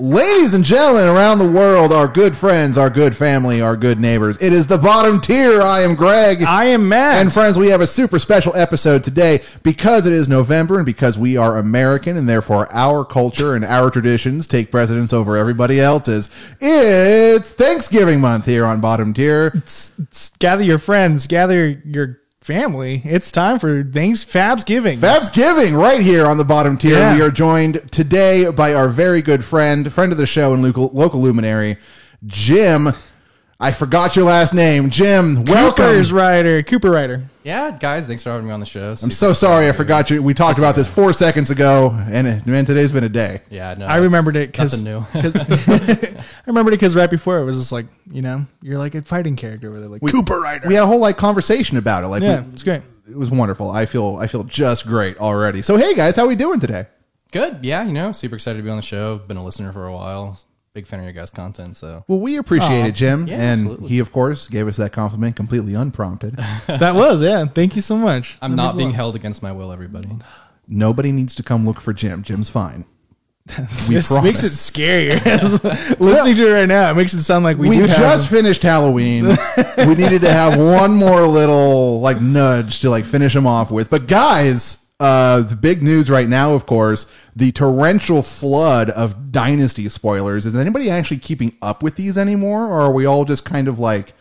Ladies and gentlemen around the world, our good friends, our good family, our good neighbors, it is the bottom tier. I am Greg. I am Matt. And friends, we have a super special episode today because it is November and because we are American and therefore our culture and our traditions take precedence over everybody else's. It's Thanksgiving month here on Bottom Tier. It's- it's- gather your friends, gather your family. It's time for things Fab's giving. Fab's Giving right here on the bottom tier. Yeah. We are joined today by our very good friend, friend of the show and local, local luminary, Jim. I forgot your last name. Jim, welcome. Cooper's Rider, Cooperider. Yeah, guys, thanks for having me on the show. I'm so sorry I forgot you. We talked about this four seconds ago, and it, man, today's been a day. Yeah, no, I remembered it because nothing new. I remembered it because right before it was just like you know you're like a fighting character where they're like Cooper Rider. We had a whole like conversation about it. Like, yeah, we- it's great. it was wonderful. I feel I feel just great already. So hey guys, how are we doing today? Good. Yeah, you know, super excited to be on the show. Been a listener for a while. Big fan of your guys' content. So Well, we appreciate it, oh, Jim, Yeah, and absolutely. he of course gave us that compliment completely unprompted. That was yeah. Thank you so much. I'm That not a being lot. held against my will. Everybody. Nobody needs to come look for Jim. Jim's fine. We This promise. makes it scarier. Listening to it right now, it makes it sound like we, we do just have. finished Halloween. we needed to have one more little like nudge to like finish him off with. But guys, uh, the big news right now, of course, the torrential flood of Dynasty spoilers. Is anybody actually keeping up with these anymore, or are we all just kind of like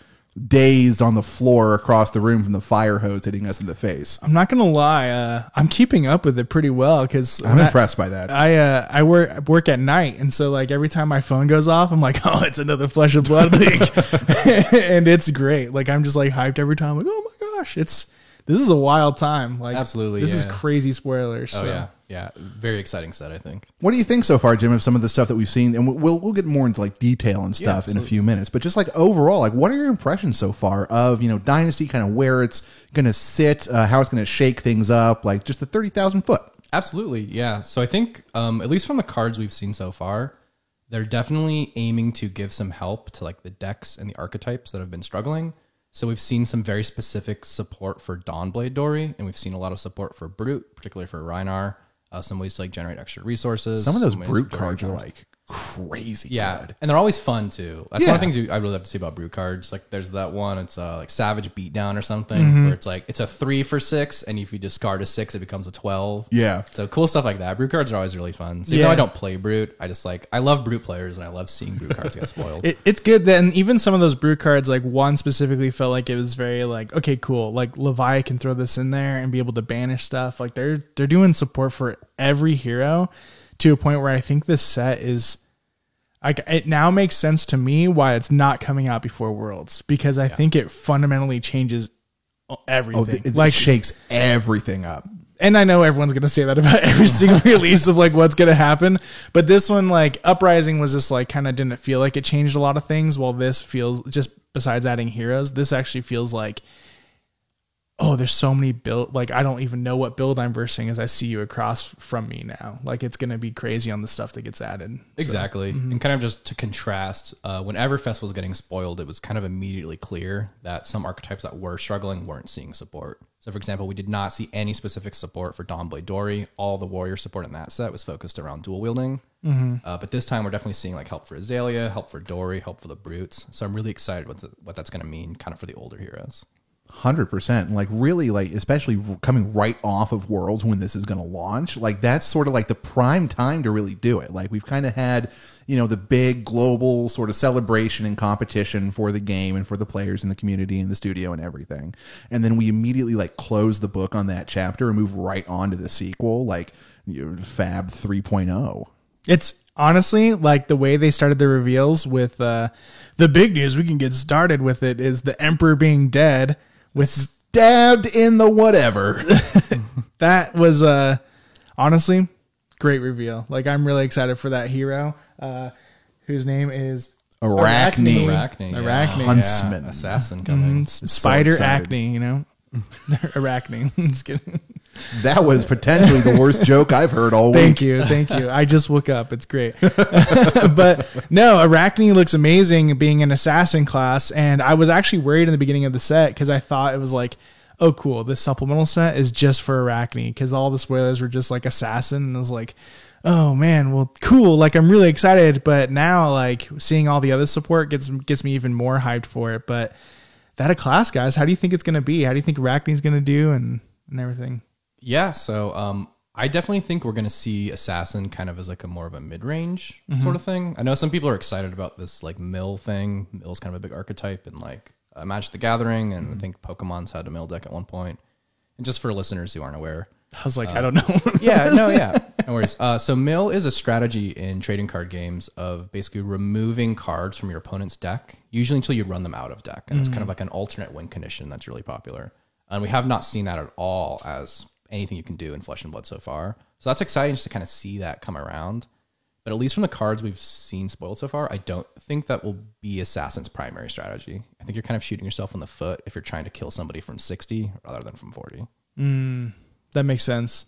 dazed on the floor across the room from the fire hose hitting us in the face? I'm not gonna lie. Uh, I'm keeping up with it pretty well because I'm impressed by that. I uh, I work work at night, and so like every time my phone goes off, I'm like, oh, it's another Flesh and Blood leak, and it's great. Like I'm just like hyped every time. Like, oh my gosh, it's this is a wild time. Like Absolutely, this is crazy spoilers. Oh so. yeah, yeah. Very exciting set. I think. What do you think so far, Jim, of some of the stuff that we've seen? And we'll we'll get more into like detail and stuff in a few minutes. But just like overall, like what are your impressions so far of you know Dynasty, kind of where it's going to sit, uh, how it's going to shake things up, like just the thirty thousand foot. Absolutely, yeah. So I think, um, at least from the cards we've seen so far, they're definitely aiming to give some help to like the decks and the archetypes that have been struggling. So we've seen some very specific support for Dawnblade Dory, and we've seen a lot of support for Brute, particularly for Rhinar. Uh, some ways to like generate extra resources. Some of those ways brute cards are like crazy. Yeah, good. and they're always fun too. That's one of the things you, I really love to see about brute cards. Like, there's that one. It's uh, like Savage Beatdown or something, Mm-hmm. where it's like it's a three for six, and if you discard a six, it becomes a twelve. Yeah. So cool stuff like that. Brute cards are always really fun. So even Yeah. though I don't play brute, I just like I love brute players, and I love seeing brute cards get spoiled. It, it's good that, and even some of those brute cards, like one specifically felt like it was very like, okay, cool. Like Levi can throw this in there and be able to banish stuff. Like they're they're doing support for every hero to a point where I think this set is like it now makes sense to me why it's not coming out before Worlds because I think it fundamentally changes everything. Oh, it, it like shakes everything up. and I know everyone's gonna say that about every single release of like what's gonna happen, but this one like Uprising was just like kind of didn't feel like it changed a lot of things. While this feels just besides adding heroes, this actually feels like oh, there's so many build like I don't even know what build I'm versing as I see you across from me now. Like it's gonna be crazy on the stuff that gets added. Exactly. And kind of just to contrast, uh, whenever Festival was getting spoiled, it was kind of immediately clear that some archetypes that were struggling weren't seeing support. So, for example, we did not see any specific support for Dawnblade Dory. All the warrior support in that set was focused around dual wielding. Uh, but this time, we're definitely seeing like help for Azalea, help for Dory, help for the brutes. So I'm really excited what the, what that's going to mean, kind of for the older heroes. Hundred percent, like really, like especially coming right off of Worlds when this is going to launch. Like that's sort of like the prime time to really do it. Like we've kind of had, you know, the big global sort of celebration and competition for the game and for the players in the community and the studio and everything, and then we immediately like close the book on that chapter and move right on to the sequel, like you know, Fab oh. 3.0. It's honestly like the way they started the reveals with uh the big news we can get started with it is the emperor being dead with Stabbed in the whatever. that was uh honestly great reveal like i'm really excited for that hero uh whose name is Arakni. Arakni. yeah. Arakni. Huntsman. Yeah, assassin coming. spider excited. acne you know arachne just kidding That was potentially the worst joke I've heard all week. Thank you, thank you. I just woke up. It's great. but no, Arakni looks amazing being an assassin class, and I was actually worried in the beginning of the set because I thought it was like, oh cool, this supplemental set is just for Arakni because all the spoilers were just like assassin, and I was like, oh man, well, cool. Like I'm really excited, but now like seeing all the other support gets gets me even more hyped for it. But that a class, guys. How do you think it's gonna be? How do you think Arakni's gonna do and and everything? Yeah, so um, I definitely think we're going to see Assassin kind of as like a more of a mid range Mm-hmm. sort of thing. I know some people are excited about this like mill thing. Mill's kind of a big archetype in like uh, Magic the Gathering, and Mm-hmm. I think Pokemon's had a mill deck at one point. And just for listeners who aren't aware, I was like, I don't know. yeah, no, yeah, no worries. Uh, so mill is a strategy in trading card games of basically removing cards from your opponent's deck, usually until you run them out of deck, and it's kind of like an alternate win condition that's really popular. And we have not seen that at all as anything you can do in Flesh and Blood so far. So that's exciting just to kind of see that come around. But at least from the cards we've seen spoiled so far, I don't think that will be Assassin's primary strategy. I think you're kind of shooting yourself in the foot if you're trying to kill somebody from 60 rather than from 40. that makes sense.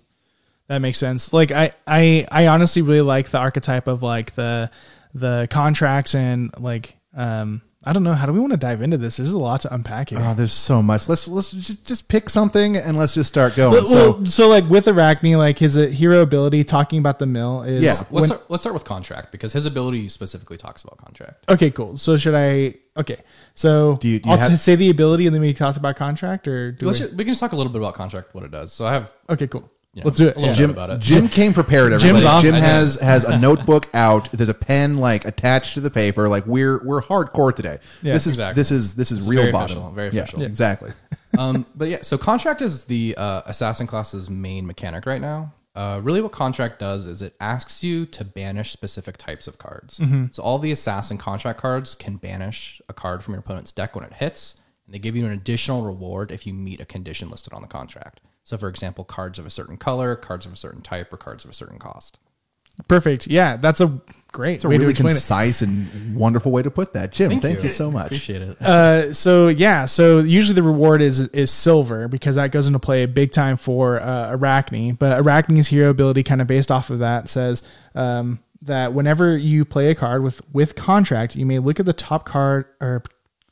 That makes sense. Like I, I, I honestly really like the archetype of like the the contracts and like um I don't know how do we want to dive into this. There's a lot to unpack here. Oh, there's so much. Let's let's just, just pick something and let's just start going. well, so so like with Arakni, like his uh, hero ability, talking about the mill is Yeah. Let's, when- start, let's start with contract because his ability specifically talks about contract. okay, cool. So should I? Okay, so Do you- do you I'll have- t- say the ability and then we talk about contract, or do we? ju- we can just talk a little bit about contract, what it does. So I have Okay, cool. Let's do it. a little Yeah. Jim- Jim about it. Jim came prepared. Everybody. Jim's awesome. Jim I know. has has a notebook out. There's a pen like attached to the paper. Like we're we're hardcore today. Yeah, this is exactly. this is this is real very bottom. official, very Yeah, official. exactly. um, but yeah, so contract is the uh, assassin class's main mechanic right now. Uh, really, what contract does is it asks you to banish specific types of cards. So all the assassin contract cards can banish a card from your opponent's deck when it hits, and they give you an additional reward if you meet a condition listed on the contract. So, for example, cards of a certain color, cards of a certain type, or cards of a certain cost. Perfect. Yeah, that's a great It's a way to really explain it. concise and wonderful way to put that. Jim, thank, you. so much. Appreciate it. Uh, so yeah, so usually the reward is is silver because that goes into play big time for uh, Arakni. But Arakni's hero ability, kind of based off of that, says um, that whenever you play a card with with contract, you may look at the top card or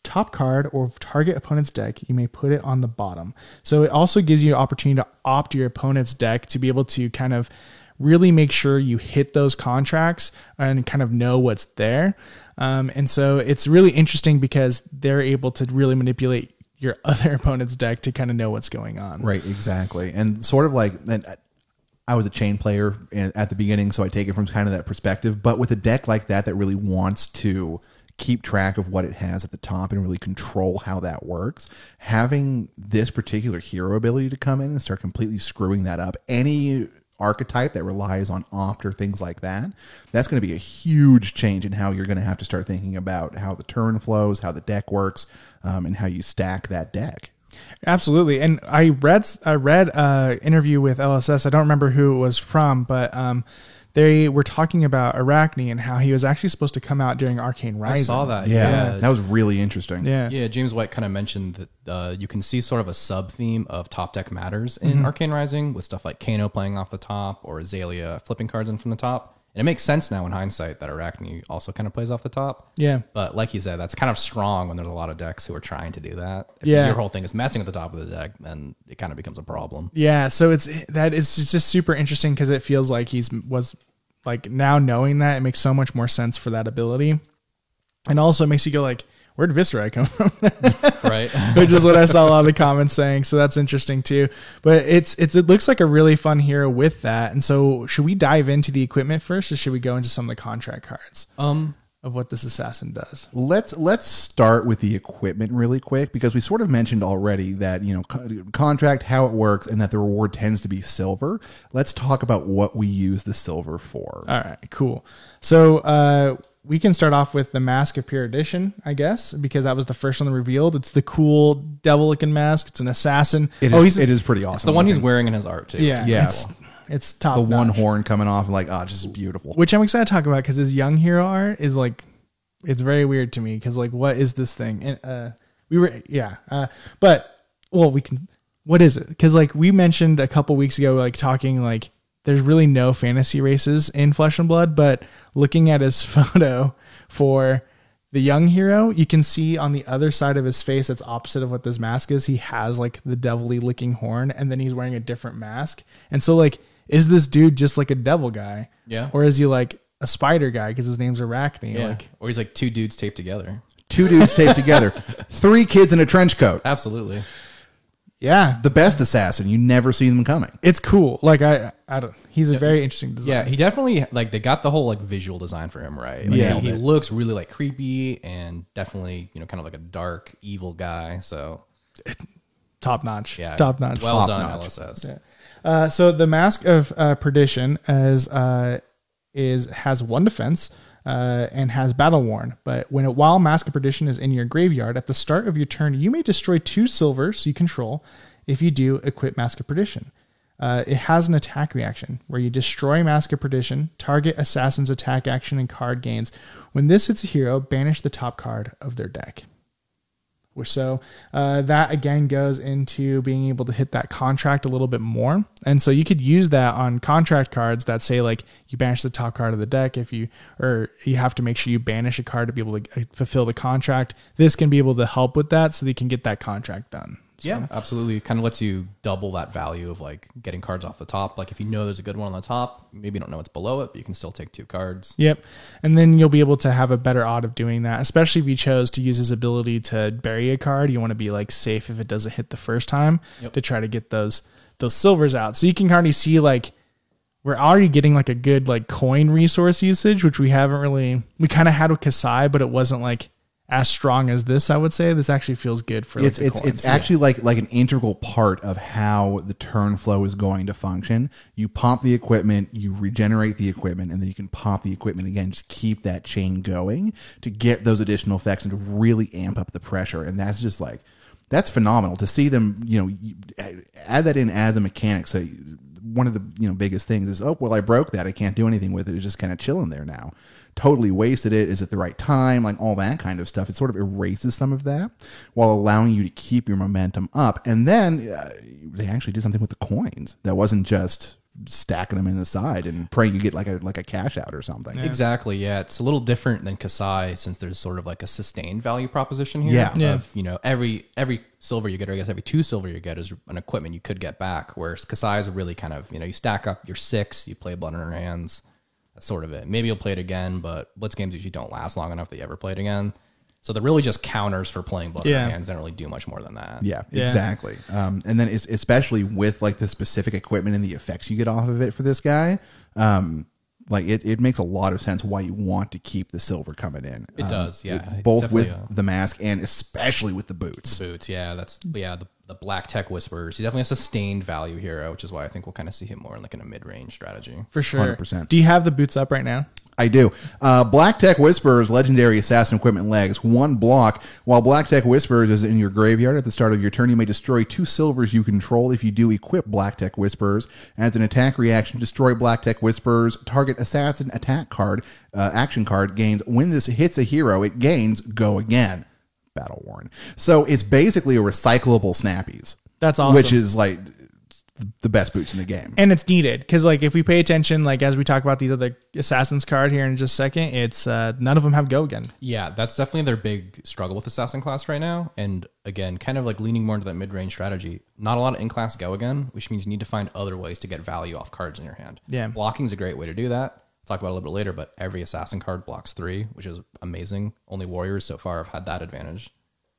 top card or target opponent's deck. You may put it on the bottom. So it also gives you an opportunity to opt your opponent's deck to be able to kind of really make sure you hit those contracts and kind of know what's there. Um, and so it's really interesting because they're able to really manipulate your other opponent's deck to kind of know what's going on. Right, exactly. And sort of like I was a chain player at the beginning, so I take it from kind of that perspective. But with a deck like that that really wants to keep track of what it has at the top and really control how that works, having this particular hero ability to come in and start completely screwing that up, any archetype that relies on opt or things like that, that's going to be a huge change in how you're going to have to start thinking about how the turn flows, how the deck works, um, and how you stack that deck. Absolutely. And I read I read a interview with LSS. I don't remember who it was from, but um, they were talking about Arakni and how he was actually supposed to come out during Arcane Rising. I saw that. Yeah, that was really interesting. Yeah. Yeah, James White kind of mentioned that uh, you can see sort of a sub theme of top deck matters in Mm-hmm. Arcane Rising with stuff like Kano playing off the top or Azalea flipping cards in from the top. And it makes sense now in hindsight that Arakni also kind of plays off the top. Yeah. But like you said, that's kind of strong when there's a lot of decks who are trying to do that. If Yeah. your whole thing is messing at the top of the deck, then it kind of becomes a problem. Yeah, so it's that is it's just super interesting because it feels like he's was like now knowing that it makes so much more sense for that ability, and also it makes you go like, where'd Viserai come from? Right? Which is what I saw a lot of the comments saying. So that's interesting too. But it's it's it looks like a really fun hero with that. And so should we dive into the equipment first, or should we go into some of the contract cards um, of what this assassin does? Let's let's start with the equipment really quick because we sort of mentioned already that you know co- contract how it works and that the reward tends to be silver. Let's talk about what we use the silver for. All right, cool. So uh, we can start off with the Mask of Perdition, I guess, because that was the first one revealed. It's the cool devil-looking mask. It's an assassin. It is, oh, he's it is pretty awesome. the one he's wearing in his art, too. yeah, Yeah. It's, it's top. the one notch. horn coming off, like oh, just beautiful. which I'm excited to talk about because his young hero art is like, it's very weird to me because like, what is this thing? And uh, we were yeah, uh, but well, we can. What is it? Because like we mentioned a couple weeks ago, like talking like there's really no fantasy races in Flesh and Blood, but looking at his photo for the young hero, you can see on the other side of his face that's opposite of what this mask is. He has like the devilly looking horn, and then he's wearing a different mask, and so like is this dude just like a devil guy? Yeah. Or is he like a spider guy because his name's Arakni? Yeah. Like, or he's like two dudes taped together. Two dudes taped together, three kids in a trench coat. Absolutely. yeah, The best assassin. You never see them coming. it's cool. Like I, I don't. He's a very interesting design. Yeah, he definitely like they got the whole like visual design for him right. Like, Yeah. he, he looks really like creepy and definitely you know kind of like a dark evil guy. So top notch. yeah, top notch. Well Top done, notch. LSS. Uh, so the mask of uh, perdition as uh, is has one defense uh, and has battle worn. But when a while mask of perdition is in your graveyard at the start of your turn, you may destroy two silvers you control. If you do, equip mask of perdition. Uh, it has an attack reaction where you destroy Mask of Perdition, target assassin's attack action and card gains. When this hits a hero, banish the top card of their deck. So uh, that again goes into being able to hit that contract a little bit more, and so you could use that on contract cards that say like you banish the top card of the deck if you or you have to make sure you banish a card to be able to uh, fulfill the contract. This can be able to help with that, so they can get that contract done. Yeah, absolutely. Kind of lets you double that value of like getting cards off the top. Like if you know there's a good one on the top, maybe you don't know what's below it, but you can still take two cards. Yep. And then you'll be able to have a better odd of doing that, especially if you chose to use his ability to bury a card. You want to be like safe if it doesn't hit the first time Yep. to try to get those those silvers out. So you can already see like we're already getting like a good like coin resource usage, which we haven't really we kind of had with Kassai, but it wasn't like as strong as this, I would say. This actually feels good for like, it's the it's coins. it's actually like like an integral part of how the turn flow is going to function. You pump the equipment, you regenerate the equipment, and then you can pump the equipment again. Just keep that chain going to get those additional effects and to really amp up the pressure. And that's just like that's phenomenal to see them. You know, add that in as a mechanic. So one of the you know biggest things is oh well I broke that I can't do anything with it. It's just kind of chilling there now. Totally wasted it. Is it the right time? Like all that kind of stuff. It sort of erases some of that while allowing you to keep your momentum up. And then uh, they actually did something with the coins that wasn't just stacking them in the side and praying you get like a like a cash out or something. Exactly. Yeah, it's a little different than Kassai since there's sort of like a sustained value proposition here. Yeah. Yeah. Of you know every every silver you get, or I guess every two silver you get is an equipment you could get back. Whereas Kassai is really kind of you know you stack up your six, you play blood in your hands. That's sort of it. Maybe you'll play it again, but blitz games usually don't last long enough that you ever play it again. So they're really just counters for playing blood in Yeah. hands. They don't really do much more than that. Yeah, Yeah. exactly. Um, and then especially with like the specific equipment and the effects you get off of it for this guy, um, like it, it makes a lot of sense why you want to keep the silver coming in. It Um, does, yeah. it- both with Definitely, uh, the mask and especially with the boots. Boots, yeah, that's yeah. The, the Blacktek Whisperers. He's definitely a sustained value hero, which is why I think we'll kind of see him more in like in a mid range strategy. for sure. 100%. Do you have the boots up right now? I do. Uh, Blacktek Whisperers, legendary assassin equipment legs, one block. While Blacktek Whisperers is in your graveyard at the start of your turn, you may destroy two silvers you control. If you do, equip Blacktek Whisperers. As an attack reaction, destroy Blacktek Whisperers. Target assassin attack card, uh, action card gains. When this hits a hero, it gains go again. Battle worn. So it's basically a recyclable snappies. That's awesome. Which is like the best boots in the game. and it's needed because like if we pay attention like as we talk about these other assassins card here in just a second it's uh none of them have go again Yeah, that's definitely their big struggle with assassin class right now. And again, kind of like leaning more into that mid range strategy. Not a lot of in class go again, which means you need to find other ways to get value off cards in your hand. Yeah. blocking is a great way to do that. Talk about it a little bit later, but every assassin card blocks three, which is amazing. Only warriors so far have had that advantage.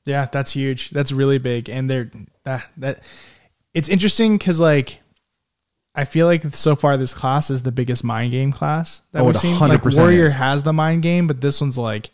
yeah that's huge that's really big and they're that that it's interesting because like I feel like so far this class is the biggest mind game class that Oh, we've seen. Like Warrior is. has the mind game, but this one's like,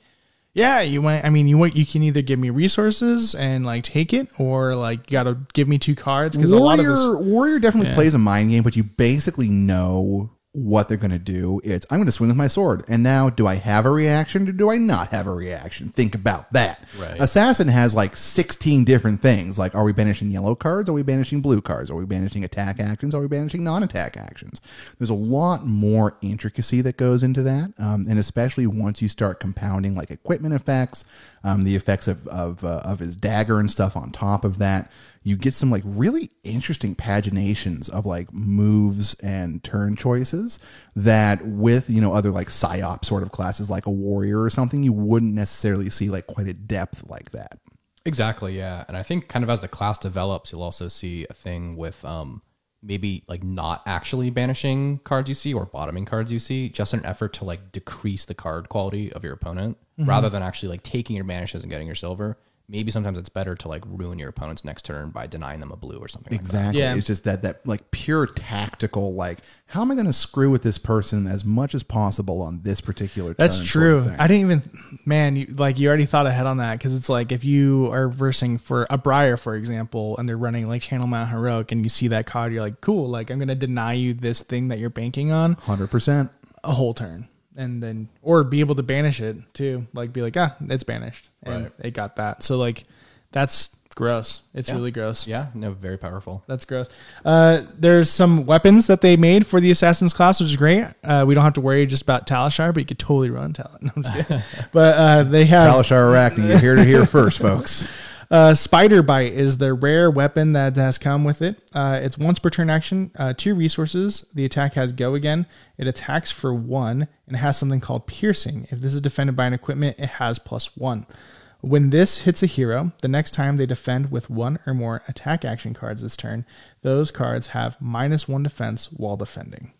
yeah, you want. I mean, you want you can either give me resources and like take it, or like you got to give me two cards because a lot of Warrior, this. Warrior definitely Yeah. plays a mind game, but you basically know what they're going to do. It's I'm going to swing with my sword, and now do I have a reaction or do I not have a reaction? Think about that. Right. Assassin has like 16 different things. Like, are we banishing yellow cards? Are we banishing blue cards? Are we banishing attack actions? Are we banishing non-attack actions? There's a lot more intricacy that goes into that, um, and especially once you start compounding like equipment effects, um, the effects of of, uh, of his dagger and stuff on top of that you get some like really interesting paginations of like moves and turn choices that with you know other like psyop sort of classes like a warrior or something you wouldn't necessarily see like quite a depth like that Exactly, yeah. And I think kind of as the class develops, you'll also see a thing with um, maybe like not actually banishing cards you see or bottoming cards you see, just an effort to like decrease the card quality of your opponent rather than actually like taking your banishes and getting your silver. Maybe sometimes it's better to like ruin your opponent's next turn by denying them a blue or something like that. Exactly. Yeah. It's just that that like pure tactical like how am I going to screw with this person as much as possible on this particular That's true. sort of. I didn't even, man, you, like you already thought ahead on that because it's like if you are versing for a Briar, for example, and they're running like Channel Mount Heroic and you see that card, you're like, cool, like I'm going to deny you this thing that you're banking on 100%. a whole turn. And then, or be able to banish it too. Like be like, ah, it's banished. And Right. it got that. So like that's gross. It's Yeah. really gross. Yeah, no, very powerful. That's gross. Uh, there's some weapons that they made for the Assassin's class, which is great. Uh, we don't have to worry just about Talishar, but you could totally run Tal. No, I'm just kidding. but uh, they have Talishar Arakni, you're here to hear first, folks. uh, Spider Bite is the rare weapon that has come with it. Uh, it's once per turn action, uh, two resources. The attack has go again. It attacks for one and has something called piercing. If this is defended by an equipment, it has plus one. When this hits a hero, the next time they defend with one or more attack action cards this turn, those cards have minus one defense while defending.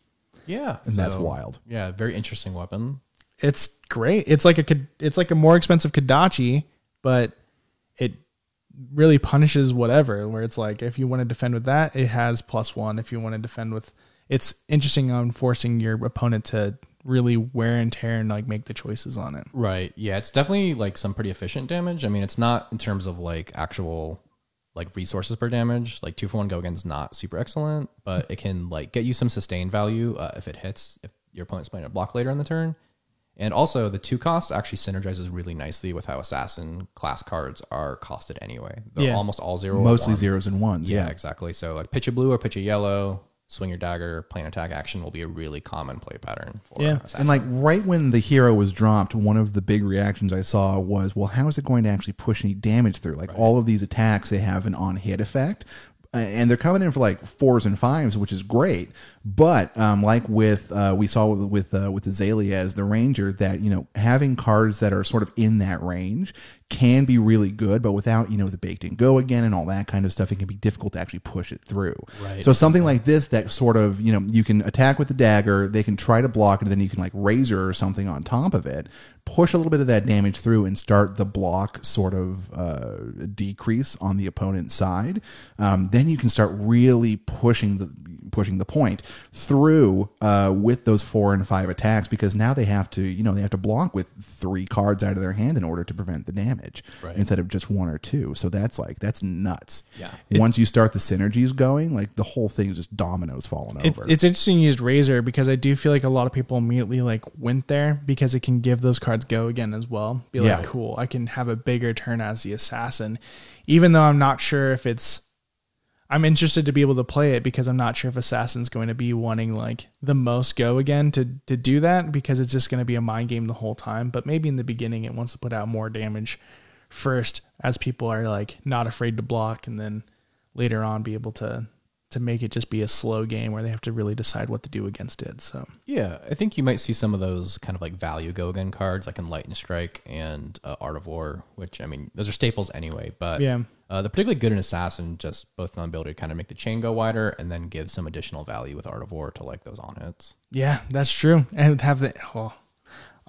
Yeah, And that's wild. Yeah, very interesting weapon. It's great. It's like a it's like a more expensive Kodachi, but it really punishes whatever. Where it's like if you want to defend with that, it has plus one. If you want to defend with, it's interesting on forcing your opponent to really wear and tear and like make the choices on it. Right. Yeah, it's definitely like some pretty efficient damage. I mean, it's not in terms of like actual like resources per damage. Like two for one go again is not super excellent, but it can like get you some sustained value uh, if it hits if your opponent's playing a block later in the turn. And also the two cost actually synergizes really nicely with how assassin class cards are costed anyway. They're Yeah. almost all zero. or Mostly one. zeros and ones. Yeah, Yeah. exactly. So like pitch a blue or pitch a yellow, swing your dagger, plain attack action will be a really common play pattern for Yeah. assassin. And like right when the hero was dropped, one of the big reactions I saw was, well, how is it going to actually push any damage through? Like all of these attacks, they have an on hit effect. And they're coming in for like fours and fives, which is great. But um, like with uh, we saw with with, uh, with Azalea as the ranger, that you know having cards that are sort of in that range can be really good. But without you know the baked in go again and all that kind of stuff, it can be difficult to actually push it through. Right. So something like this that sort of you know you can attack with the dagger they can try to block it and then you can like razor or something on top of it push a little bit of that damage through and start the block sort of uh, decrease on the opponent's side um, then you can start really pushing the pushing the point through uh, with those four and five attacks because now they have to you know they have to block with three cards out of their hand in order to prevent the damage Right. instead of just one or two so that's like that's nuts Yeah. once you start the synergies going, like the whole thing is just dominoes falling It, over. it's interesting you used Razor because I do feel like a lot of people immediately like went there because it can give those cards go again as well. Be like, Yeah. cool, I can have a bigger turn as the assassin, even though I'm not sure if it's. I'm interested to be able to play it because I'm not sure if assassin's going to be wanting like the most go again to to do that because it's just going to be a mind game the whole time. But maybe in the beginning it wants to put out more damage first as people are like not afraid to block and then later on be able to to make it just be a slow game where they have to really decide what to do against it. So Yeah, I think you might see some of those kind of like value go again cards, like Enlightened Strike and uh, Art of War, which I mean, those are staples anyway. But Yeah. Uh, they're particularly good in Assassin, just both on the ability to kind of make the chain go wider and then give some additional value with Art of War to like those on hits. yeah, that's true. And have the oh,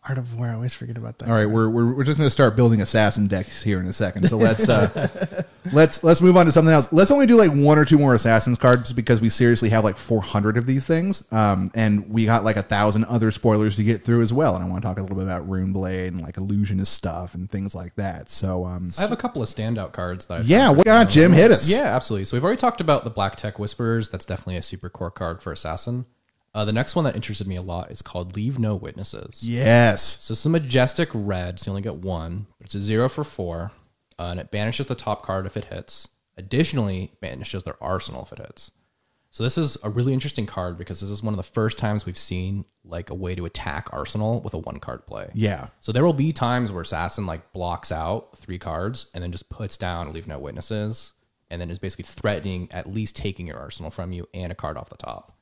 Art of War. I always forget about that. All right, we're, we're, we're just going to start building assassin decks here in a second. So let's uh, let's let's move on to something else. Let's only do like one or two more assassins cards because we seriously have like 400 of these things, um, and we got like a thousand other spoilers to get through as well. And I want to talk a little bit about Rune Blade and like illusionist stuff and things like that. So um, I have a couple of standout cards that I yeah, what got Jim? Hit us. Yeah, absolutely. So we've already talked about the Blacktek Whisperers. That's definitely a super core card for Assassin. Uh, the next one that interested me a lot is called Leave No Witnesses. Yes. So it's a majestic red, so you only get one, it's a zero for four, uh, and it banishes the top card if it hits. Additionally, banishes their arsenal if it hits. So this is a really interesting card because this is one of the first times we've seen like a way to attack arsenal with a one card play. Yeah. So there will be times where assassin like blocks out three cards and then just puts down leave no witnesses, and then is basically threatening at least taking your arsenal from you and a card off the top,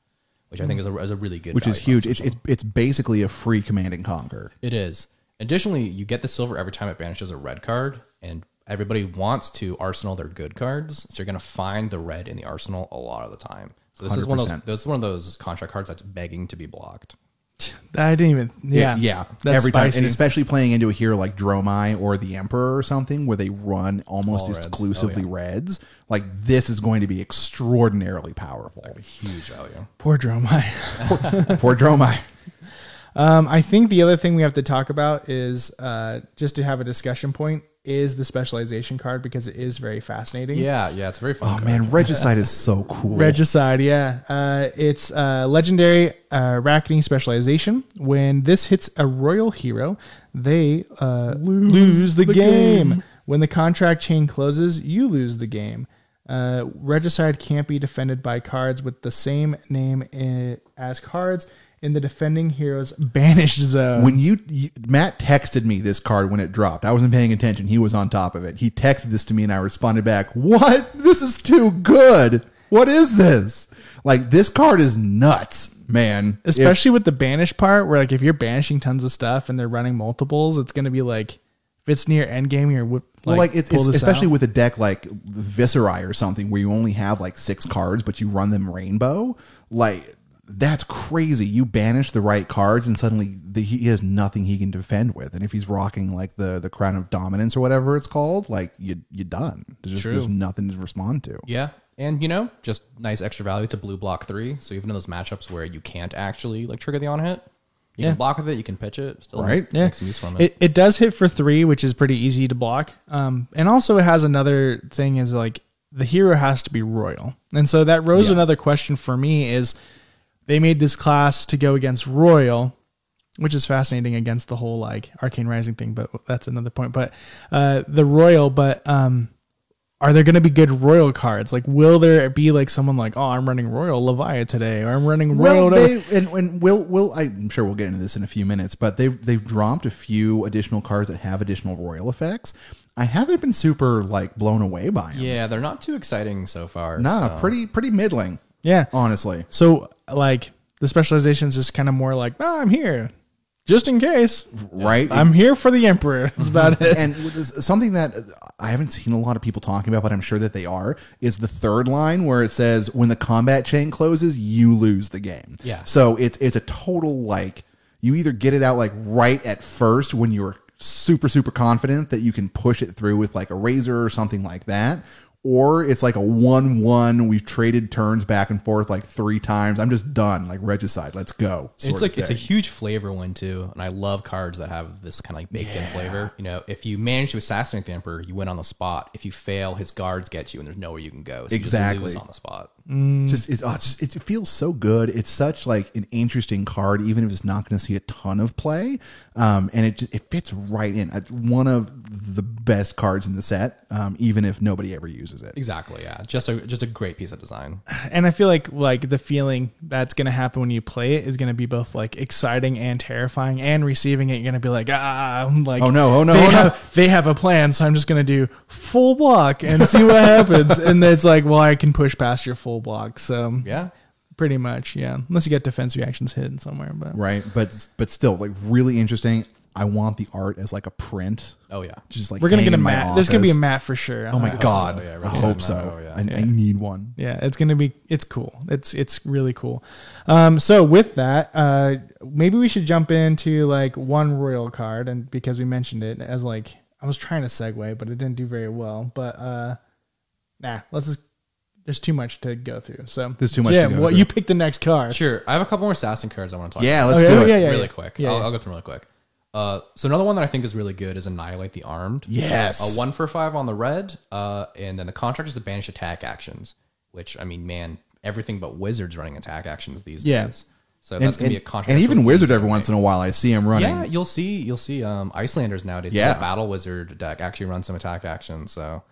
which I think is a, is a really good. Which is huge. It's, it's it's basically a free command and conquer. it is. Additionally, you get the silver every time it banishes a red card, and everybody wants to arsenal their good cards, so you're going to find the red in the arsenal a lot of the time, So this is one of those. 100%. This is one of those contract cards that's begging to be blocked. I didn't even. Yeah, yeah. That's Every time, spicy. and especially playing into a hero like Dromai or the Emperor or something, where they run almost All reds. exclusively Oh, reds. Like this is going to be extraordinarily powerful. Huge value. Poor Dromai. Poor Dromai. Um, I think the other thing we have to talk about is uh, just to have a discussion point is the specialization card because it is very fascinating. Yeah, yeah, it's a very fun. Oh card. man, Regicide is so cool. Regicide, yeah. Uh, it's uh, legendary uh, Arakni specialization. When this hits a royal hero, they uh, lose, the, the game. game. When the contract chain closes, you lose the game. Uh, Regicide can't be defended by cards with the same name as cards in the defending hero's banished zone. when you, you Matt texted me this card when it dropped. I wasn't paying attention. He was on top of it. He texted this to me and I responded back, "What? This is too good. What is this? Like this card is nuts, man. If- Especially with the banish part, where like if you're banishing tons of stuff and they're running multiples, it's gonna be like if it's near end game, you're whip, like, well, like it's, it's especially out. with a deck like Viserai or something where you only have like six cards, but you run them rainbow. Like that's crazy. You banish the right cards, and suddenly the, he has nothing he can defend with. And if he's rocking like the the crown of dominance or whatever it's called, like you you done. There's just there's nothing to respond to. Yeah, and you know, just nice extra value to blue block three. So even in those matchups where you can't actually like trigger the on hit, you Yeah. can block with it. You can pitch it. Still Right. make, Yeah. make some use from it. It, it does hit for three, which is pretty easy to block. Um, and also it has another thing is like the hero has to be royal, and so that rose Yeah. another question for me is they made this class to go against royal, which is fascinating against the whole like arcane rising thing, but that's another point. But uh, the royal, but um, are there going to be good royal cards? Like, will there be like someone like, oh, I'm running royal Leviathan today, or I'm running royal? Well, they and, and we'll we'll I'm sure we'll get into this in a few minutes, but they've they've dropped a few additional cards that have additional royal effects. I haven't been super like blown away by them. yeah, they're not too exciting so far. Nah, so- pretty pretty middling, yeah, honestly. So like the specialization is just kind of more like, oh, I'm here just in case. Right? I'm here for the emperor. That's about mm-hmm. it. and something that I haven't seen a lot of people talking about, but I'm sure that they are, is the third line where it says when the combat chain closes, you lose the game. Yeah. So it's it's a total like you either get it out like right at first when you're super super confident that you can push it through with like a razor or something like that. Or it's like a one-one. We've traded turns back and forth like three times. I'm just done. Like regicide, let's go. It's like it's a huge flavor one too, and I love cards that have this kind of like baked in flavor. You know, if you manage to assassinate the emperor, you win on the spot. If you fail, his guards get you, and there's nowhere you can go. So Exactly. you just lose on the spot. It's just it's, oh, it's just, it feels so good. It's such like an interesting card, even if it's not going to see a ton of play. Um, and it just it fits right in. It's one of the best cards in the set, um, even if nobody ever uses it. Exactly. Yeah. Just a just a great piece of design. and I feel like like the feeling that's gonna happen when you play it is gonna be both like exciting and terrifying. And receiving it, you're gonna be like, ah, I'm like, Oh, no, oh, no, they oh, no. have, They have a plan, so I'm just gonna do full block and see what happens. And then it's like, well, I can push past your full block. So Yeah. pretty much, yeah. Unless you get defense reactions hidden somewhere, but Right, but but still, like really interesting. I want the art as like a print. Oh yeah. Just like we're gonna get a in my mat. There's gonna be a mat for sure. Oh my Uh, god! yeah, I hope so. Oh, yeah. I, I need one. Yeah, it's gonna be it's cool. It's it's really cool. Um, so with that, uh, maybe we should jump into like one royal card, and because we mentioned it as like I was trying to segue, but it didn't do very well. But uh, nah, let's just. There's too much to go through. So There's too much to Jim, go what through. you pick the next card? Sure. I have a couple more assassin cards I want to talk. Yeah, about. let's Okay, do it. yeah, yeah, really yeah. quick. Yeah, I'll, yeah. I'll go through them really quick. Uh, so another one that I think is really good is Annihilate the Armed. Yes. A one for five on the red, uh, and then the contract is to banish attack actions. Which I mean, man, everything but wizards running attack actions these Yeah. days. So And, that's gonna and, be a contract. and even wizard every to once in a while I see him running. Yeah, you'll see you'll see um, Iyslanders nowadays. Yeah. Yeah, battle wizard deck actually run some attack actions. So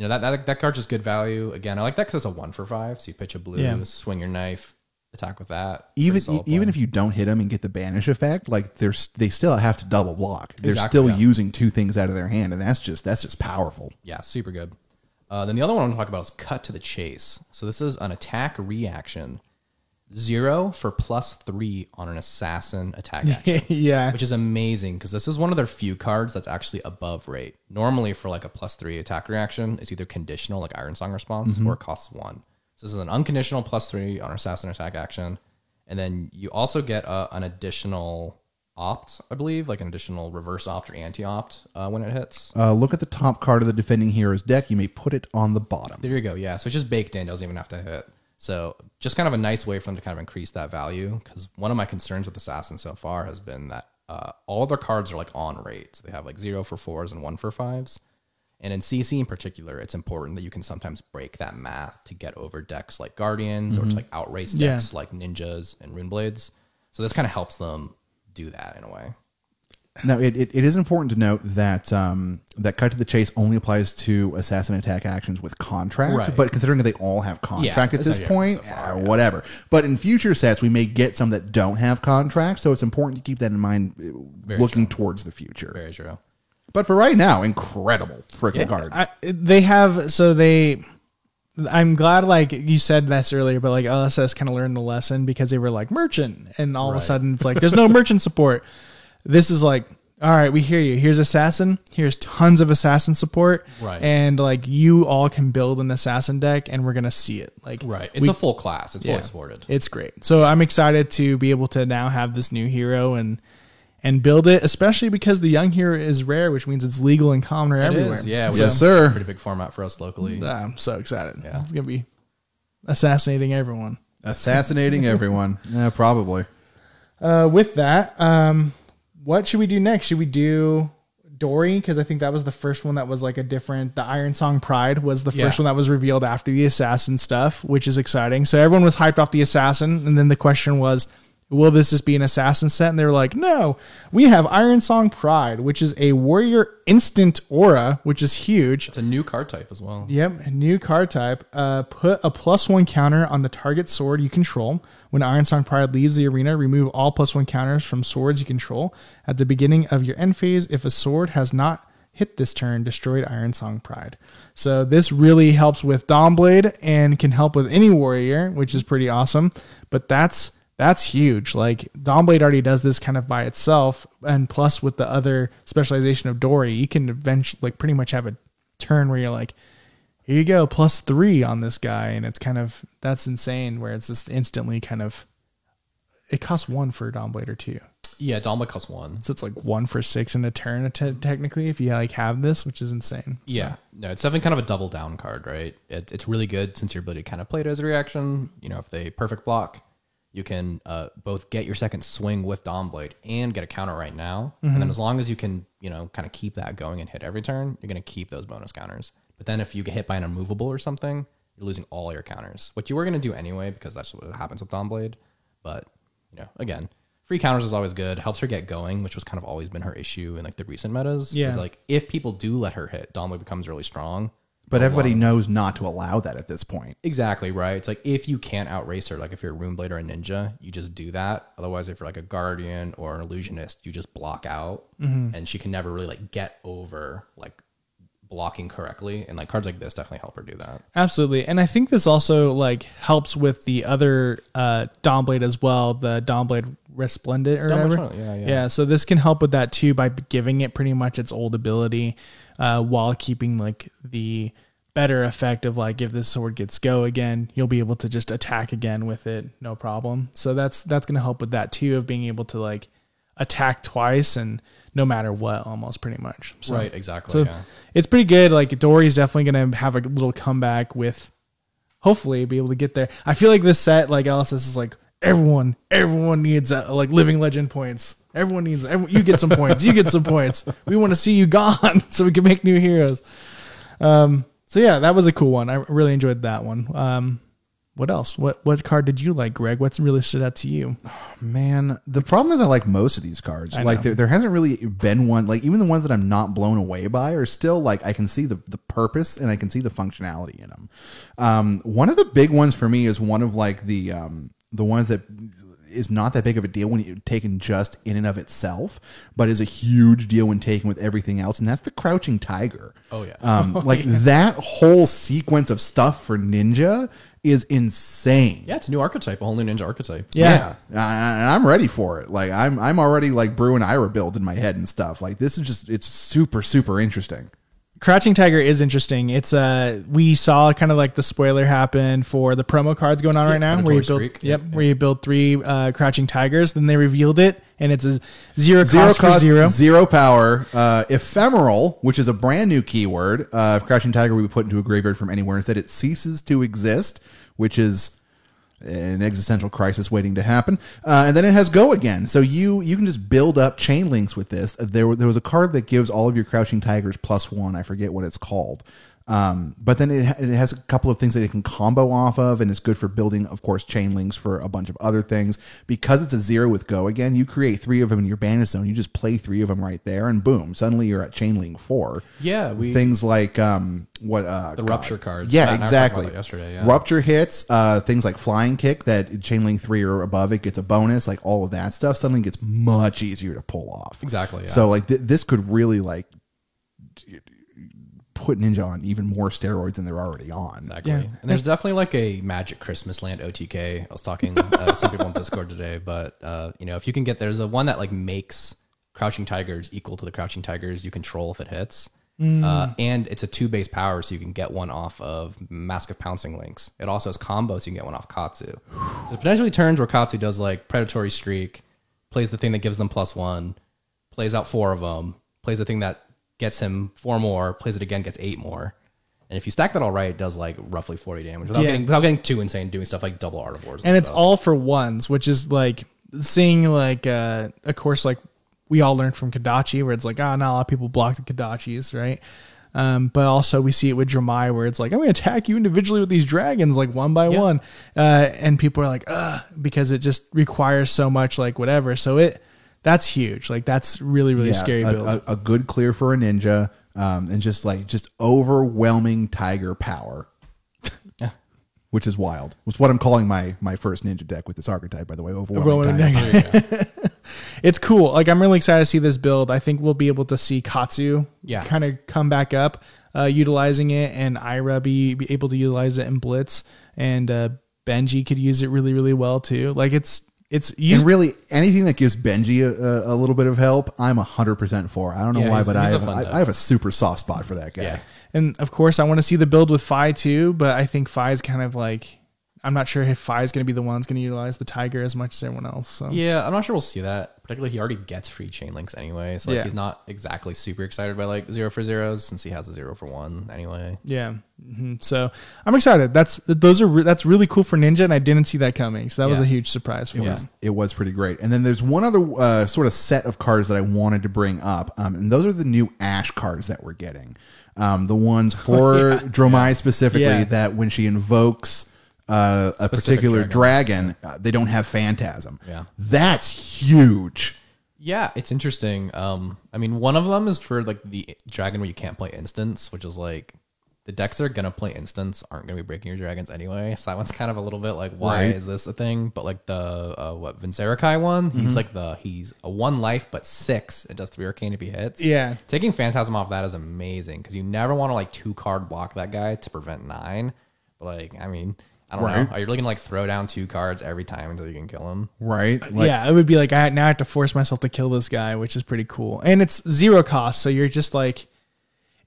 you know that that that card's just good value. Again, I like that because it's a one for five. So you pitch a blue, Yeah. swing your knife, attack with that. even solid even play. if you don't hit them and get the banish effect, like there's they still have to double block. They're Exactly, still yeah. using two things out of their hand, and that's just that's just powerful. Yeah, super good. Uh, then the other one I want to talk about is cut to the chase. So this is an attack reaction, zero for plus three on an assassin attack action, yeah, which is amazing because this is one of their few cards that's actually above rate. Normally, for like a plus three attack reaction, it's either conditional like Ironsong response or it costs one. So this is an unconditional plus three on an assassin attack action, and then you also get uh, an additional opt, I believe, like an additional reverse opt or anti opt uh, when it hits. Uh, look at the top card of the defending hero's deck. You may put it on the bottom. There you go. Yeah, so it's just baked in. It doesn't even have to hit. So just kind of a nice way for them to kind of increase that value. Because one of my concerns with Assassin so far has been that uh, all their cards are like on rate. So they have like zero for fours and one for fives. And in CC in particular, it's important that you can sometimes break that math to get over decks like Guardians or to like outrace Yeah. decks like Ninjas and Runeblades. So this kind of helps them do that in a way. Now, it, it, it is important to note that um, that cut to the chase only applies to assassin attack actions with contract. Right. But considering that they all have contract at that's this point, so far, yeah. whatever. But in future sets, we may get some that don't have contract, so it's important to keep that in mind, uh, looking towards the future. Very true. But for right now, incredible freaking card. I, they have so they i'm glad like you said this earlier but like lss kind of learned the lesson because they were like merchant and all of a Right. sudden it's like there's no merchant support this is like all right we hear you here's assassin here's tons of assassin support Right. and like you all can build an assassin deck and we're gonna see it like Right. It's we- a full class. It's yeah, fully supported. it's great so i'm excited to be able to now have this new hero and and build it especially because the young hero is rare which means it's legal and common It everywhere is, yeah. we Yes, sir. Pretty big format for us locally. I'm so excited. Yeah. It's gonna be assassinating everyone. Assassinating everyone. Yeah, probably. Uh, with that, um, what should we do next? Should we do Dory? Because I think that was the first one that was like a different. The Ironsong Pride was the Yeah. first one that was revealed after the assassin stuff, which is exciting. So everyone was hyped off the assassin, and then the question was, will this just be an assassin set? And they were like, no, we have Ironsong Pride, which is a warrior instant aura, which is huge. It's a new card type as well. Yep, a new card type. Uh, put a plus one counter on the target sword you control. When Ironsong Pride leaves the arena, remove all plus one counters from swords you control. At the beginning of your end phase, if a sword has not hit this turn, destroyed Ironsong Pride. So this really helps with Dawnblade and can help with any warrior, which is pretty awesome. But that's that's huge. Like Dawnblade already does this kind of by itself, and plus with the other specialization of Dory, you can eventually like pretty much have a turn where you're like, here you go, plus three on this guy, and it's kind of that's insane. Where it's just instantly kind of it costs one for Dawnblade or two, Yeah, Dawnblade costs one. so it's like one for six in a turn te- technically if you like have this, which is insane. Yeah, no, it's definitely kind of a double down card, right? It, it's really good since your ability kind of played as a reaction. You know, if they perfect block, you can uh, both get your second swing with Dawnblade and get a counter right now. And then as long as you can, you know, kind of keep that going and hit every turn, you're going to keep those bonus counters. But then if you get hit by an unmovable or something, you're losing all your counters, which you were going to do anyway because that's what happens with Dawnblade. But you know, again, free counters is always good. Helps her get going, which was kind of always been her issue in like the recent metas. Yeah. is like if people do let her hit, Dawnblade becomes really strong. But everybody knows not to allow that at this point. Exactly right. It's like if you can't outrace her, like if you're a Runeblade or a ninja, you just do that. Otherwise, if you're like a guardian or an illusionist, you just block out, mm-hmm. and she can never really like get over like blocking correctly. And like cards like this definitely help her do that. Absolutely. And I think this also like helps with the other uh Dawnblade as well, the Dawnblade Resplendent or whatever. Resplendent, yeah, yeah. so this can help with that too by giving it pretty much its old ability uh while keeping like the better effect of like if this sword gets go again, you'll be able to just attack again with it, no problem. So that's that's going to help with that too of being able to like attack twice and no matter what almost pretty much. So, right. Exactly. so yeah. it's pretty good. Like Dory's definitely gonna have a little comeback with, hopefully, be able to get there. I feel like this set, like LSS is like everyone, everyone needs uh, like living legend points. Everyone needs. Everyone, you get some points. You get some points. We want to see you gone so we can make new heroes. Um. So yeah, that was a cool one. I really enjoyed that one. Um. What else? What what card did you like, Greg? What's really stood out to you? Man, the problem is I like most of these cards. I like there, there hasn't really been one like even the ones that I'm not blown away by are still like I can see the the purpose and I can see the functionality in them. Um, one of the big ones for me is one of like the um the ones that is not that big of a deal when you taken just in and of itself, but is a huge deal when taken with everything else, and that's the crouching tiger. Oh, yeah. um, like that whole sequence of stuff for ninja is insane. Yeah, it's a new archetype, a whole new ninja archetype. Yeah. Yeah, I, I- I'm ready for it. Like I'm, I'm already like brewing Ira build in my head and stuff. Like this is just, it's super, super interesting. Crouching Tiger is interesting. It's uh we saw kind of like the spoiler happen for the promo cards going on right now, where you build Streak. yep, Yeah, where you build three uh, Crouching Tigers. Then they revealed it, and it's a zero cost, Zero for cost, zero. zero power, uh, ephemeral, which is a brand new keyword. Uh, if Crouching Tiger will be put into a graveyard from anywhere. Instead, it ceases to exist, which is an existential crisis waiting to happen. Uh, and then it has go again. So you you can just build up chain links with this. There there was a card that gives all of your Crouching Tigers plus one. I forget what it's called. Um, but then it, it has a couple of things that it can combo off of, and it's good for building, of course, chain links for a bunch of other things. Because it's a zero with go again, you create three of them in your bandit zone. You just play three of them right there, and boom, suddenly you're at chain link four. Yeah, we- things like um, what uh, The rupture cards. Yeah, Matt and I were talking exactly. yesterday, yeah. Rupture hits, uh, things like flying kick that chain link three or above it gets a bonus, like all of that stuff suddenly gets much easier to pull off. Exactly, yeah. So like th- this could really like put Ninja on even more steroids than they're already on. Exactly. Yeah. And there's definitely like a Magic Christmas Land OTK. I was talking uh, to some people on Discord today, but uh, you know, if you can get there's a one that like makes Crouching Tigers equal to the Crouching Tigers you control if it hits. Uh, and it's a two base power, so you can get one off of Mask of Pouncing Lynx. It also has combos, so you can get one off Katsu. So potentially turns where Katsu does like Predatory Streak, plays the thing that gives them plus one, plays out four of them, plays the thing that gets him four more, plays it again, gets eight more. And if you stack that all right, it does like roughly 40 damage without, Yeah. getting, without getting too insane, doing stuff like double Art of Wars. and it's stuff. all for ones, which is like seeing like uh, a course like we all learned from Kodachi, where it's like, ah, not a lot of people block the Kodachis, right? Um, but also we see it with Dramai, where it's like, I'm going to attack you individually with these dragons, like one by Yeah. one, uh, and people are like, ugh, because it just requires so much, like whatever. So it that's huge. Like that's really really scary a, build. A, a good clear for a ninja, um, and just like just overwhelming tiger power. Yeah. Which is wild. It's what I'm calling my my first ninja deck with this archetype, by the way. Overwhelming, Overwhelming tiger. it's cool. Like I'm really excited to see this build. I think we'll be able to see Katsu Yeah. kind of come back up, uh, utilizing it, and Ira be, be able to utilize it in Blitz, and uh, Benji could use it really really well too. Like it's it's And really, anything that gives Benji a, a, little bit of help, I'm hundred percent for. I don't know Yeah, why, he's- but I he's a have, fun I. I have a super soft spot for that guy. Yeah. and of course, I want to see the build with Fai too, but I think Fai is kind of like I'm not sure if Fai is going to be the one that's going to utilize the Tiger as much as everyone else. So Yeah, I'm not sure we'll see that. Particularly, he already gets free chain links anyway, so like, Yeah. he's not exactly super excited by like zero for zeros since he has a zero for one anyway. Yeah. hmm So I'm excited. That's those are re- that's really cool for Ninja, and I didn't see that coming. So that was a huge surprise for It me. was, it was pretty great. And then there's one other uh, sort of set of cards that I wanted to bring up, um, and those are the new Ash cards that we're getting. Um, the ones for Dromai specifically Yeah. that when she invokes uh, a particular dragon, uh, they don't have Phantasm. Yeah. That's huge. Yeah, it's interesting. Um, I mean, one of them is for like the dragon where you can't play instants, which is like the decks that are gonna play instants aren't gonna be breaking your dragons anyway. So that one's kind of a little bit like, why Right. is this a thing? But like the uh, what Vynserakai one, he's like the he's a one life but six. It does three arcane if he hits. Yeah. taking Phantasm off that is amazing because you never want to like two card block that guy to prevent nine. But like, I mean, I don't Right. know. Are you looking to like throw down two cards every time until you can kill him? Right? Like, yeah, it would be like I now I have to force myself to kill this guy, which is pretty cool. And it's zero cost, so you're just like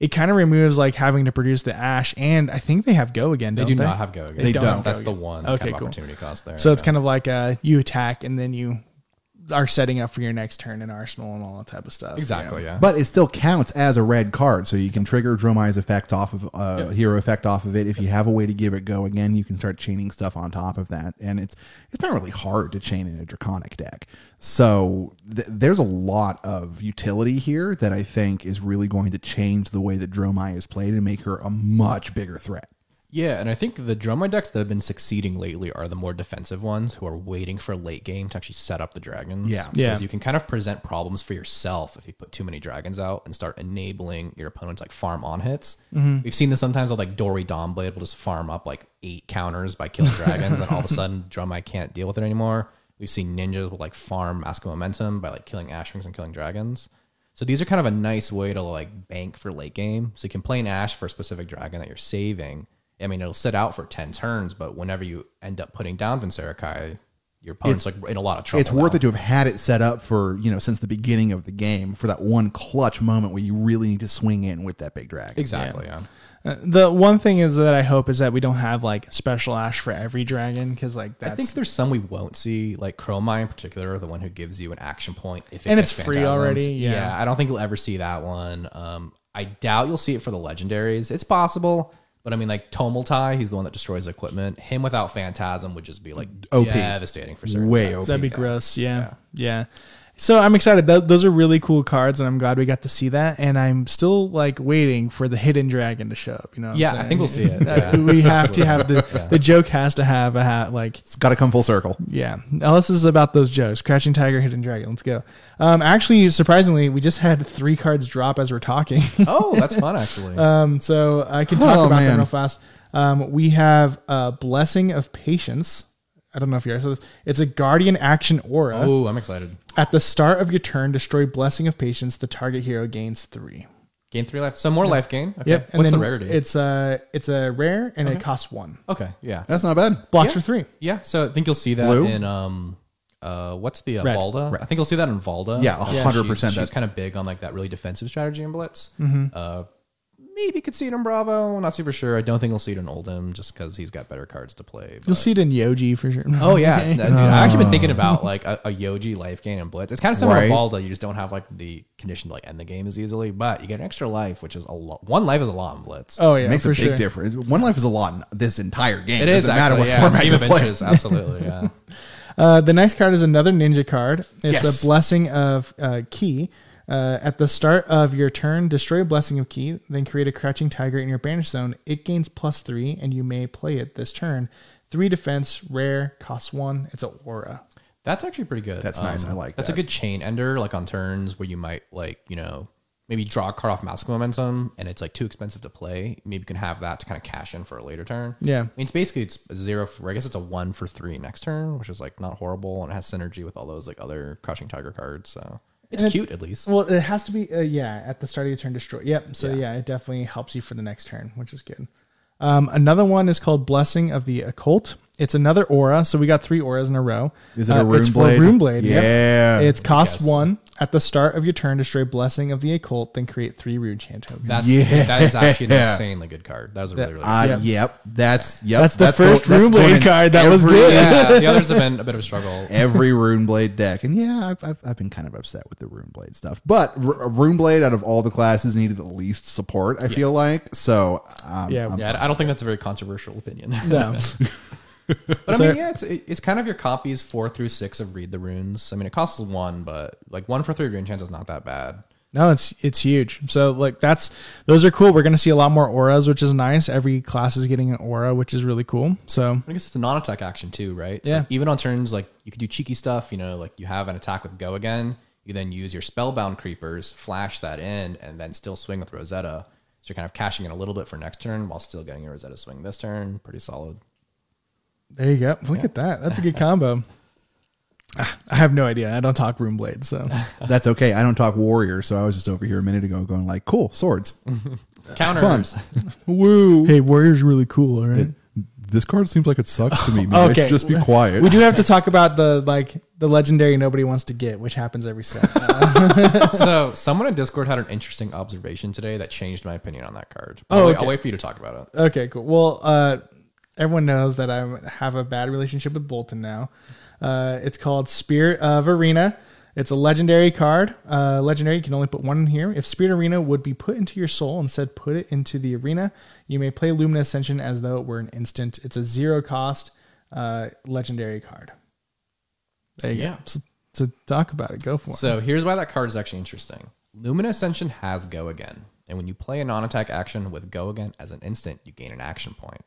it kind of removes like having to produce the ash. And I think they have go again. They Don't do they? Do not have go again. They don't. That's Go the one Okay, kind of cool. opportunity cost there. So it's yeah. kind of like uh, you attack and then you are setting up for your next turn in arsenal and all that type of stuff. exactly Yeah. yeah. But it still counts as a red card, so you can trigger Dromai's effect off of uh, hero effect off of it. If you have a way to give it go again, you can start chaining stuff on top of that, and it's it's not really hard to chain in a draconic deck. So th- there's a lot of utility here that I think is really going to change the way that Dromai is played and make her a much bigger threat. Yeah, and I think the Dromai decks that have been succeeding lately are the more defensive ones who are waiting for late game to actually set up the dragons. Yeah. Yeah. You can kind of present problems for yourself if you put too many dragons out and start enabling your opponents like farm on hits. Mm-hmm. We've seen this sometimes with like Dory Dawnblade will just farm up like eight counters by killing dragons, and all of a sudden Dromai can't deal with it anymore. We've seen ninjas will like farm Mask of Momentum by like killing Ashwings and killing dragons. So these are kind of a nice way to like bank for late game. So you can play an Ash for a specific dragon that you're saving. I mean, it'll sit out for 10 turns, but whenever you end up putting down Vynserakai, your opponent's like in a lot of trouble. it's worth it to have had it set up for you know since the beginning of the game for that one clutch moment where you really need to swing in with that big dragon. Exactly. Yeah. Uh, the one thing is that I hope is that we don't have like special ash for every dragon because like that's I think there's some we won't see, like Cromai in particular, the one who gives you an action point if it And gets it's free phantasms. already, yeah. I don't think you'll ever see that one. Um, I doubt you'll see it for the legendaries. It's possible, but I mean, like Tomeltai, he's the one that destroys equipment. Him without Phantasm would just be like OP. devastating for certain. Way decks. OP. that'd be gross. Yeah, yeah. So I'm excited. Th- those are really cool cards, and I'm glad we got to see that. And I'm still like waiting for the hidden dragon to show up. You know? what I'm Yeah, I saying? think we'll see it. Yeah. we have to have the the joke has to have a hat like It's got to come full circle. Yeah, now this is about those jokes. Crouching Tiger, Hidden Dragon. Let's go. Um, actually, surprisingly, we just had three cards drop as we're talking. Oh, that's fun actually. um, so I can talk Oh, about them man. real fast. Um, we have uh, Blessing of Patience. I don't know if you guys saw this. It's a Guardian action aura. oh, I'm excited. At the start of your turn, destroy Blessing of Patience. The target hero gains three. Gain three life. So more life gain. Okay. Yep. And What's then the rarity? It's a it's a rare and it costs one. okay. Yeah. That's not bad. Blocks Yeah. for three. Yeah. So I think you'll see that Blue? in um uh what's the uh, Red. Valda? I think you'll see that in Valda. Yeah, Uh, 100% She's, she's kind of big on like that really defensive strategy in Blitz. Mm-hmm. Uh, maybe could see it in Bravo. Not super sure. I don't think we'll see it in Oldhim just because he's got better cards to play. You'll see it in Yoji for sure. Oh yeah, Dude, I've actually been thinking about like a, a Yoji life gain and Blitz. It's kind of similar Right. to Valda. You just don't have like the condition to like end the game as easily, but you get an extra life, which is a lot. One life is a lot in Blitz. Oh yeah, it makes for a big sure. difference. One life is a lot in this entire game. it is doesn't actually. matter what yeah, format you're playing. inches, absolutely. Yeah. Uh, the next card is another ninja card. It's Yes. a blessing of uh, Qi. Uh, at the start of your turn, destroy a blessing of Qi, then create a crouching tiger in your banish zone. It gains plus three, and you may play it this turn. Three defense, rare, costs one. It's an aura. That's actually pretty good. Um, That's nice. I like that. That's that. a good chain ender, like on turns where you might like you know maybe draw a card off Mask of Momentum, and it's like too expensive to play. Maybe you can have that to kind of cash in for a later turn. Yeah. I mean, it's basically it's a zero. For, I guess it's a one for three next turn, which is like not horrible, and it has synergy with all those like other crouching tiger cards. So it's And it- cute at least. Well, it has to be, uh, yeah, at the start of your turn, destroy. Yep. So, Yeah. yeah. it definitely helps you for the next turn, which is good. Um, another one is called Blessing of the Occult. It's another aura. So, we got three auras in a row. Is it a Uh, rune it's blade? For rune blade. yep. Yeah. It's cost one. At the start of your turn, destroy Blessing of the Occult, then create three rune chant tokens. That's Yeah. that is actually an insanely good card. That was a really really. Uh, Yep. Yep. That's yep. That's the first go- Rune Blade in card. That was every- good. yeah, the others have been a bit of a struggle. every Rune Blade deck. And yeah, I've, I've, I've been kind of upset with the Rune Blade stuff. But R- Rune Blade, out of all the classes, needed the least support, I feel like. So, um, Yeah. I'm- Yeah, I don't think that's a very controversial opinion. No. But I mean, yeah, it's it's kind of your copies four through six of Read the Runes. I mean, it costs one, but like one for three rune chance is not that bad. No, it's it's huge. So like that's those are cool. We're gonna see a lot more auras, which is nice. Every class is getting an aura, which is really cool. So I guess it's a non-attack action too, right? So Yeah. even on turns, like you could do cheeky stuff. You know, like you have an attack with Go again. You then use your spellbound creepers, flash that in, and then still swing with Rosetta. So you're kind of cashing in a little bit for next turn while still getting your Rosetta swing this turn. Pretty solid. There you go. Look at that. That's a good combo. I have no idea. I don't talk room blades, so that's okay. I don't talk warrior, so I was just over here a minute ago going like, cool, swords. Counters. Woo. hey, warrior's really cool, all right? This card seems like it sucks to me. Maybe I Okay. should just be quiet. We do have to talk about the like the legendary nobody wants to get, which happens every set. So someone in Discord had an interesting observation today that changed my opinion on that card. Oh, I'll, wait, okay. I'll wait for you to talk about it. okay, cool. Well, uh, everyone knows that I have a bad relationship with Boltyn now. Uh, it's called Spirit of Eirina. It's a legendary card. Uh, legendary, you can only put one in here. If Spirit Eirina would be put into your soul, instead put it into the arena, you may play Lumina Ascension as though it were an instant. It's a zero cost uh, legendary card. There you Yeah. go. So, so talk about it. Go for it. So here's why that card is actually interesting. Lumina Ascension has Go Again. And when you play a non attack action with Go Again as an instant, you gain an action point.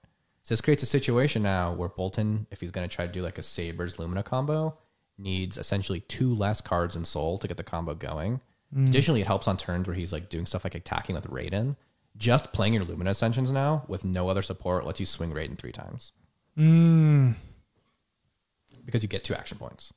So this creates a situation now where Boltyn, if he's going to try to do like a Sabres Lumina combo, needs essentially two less cards in Soul to get the combo going. Hmm. Additionally, it helps on turns where he's like doing stuff like attacking with Raydn. Just playing your Lumina Ascensions now with no other support lets you swing Raydn three times. Hmm. Because you get two action points.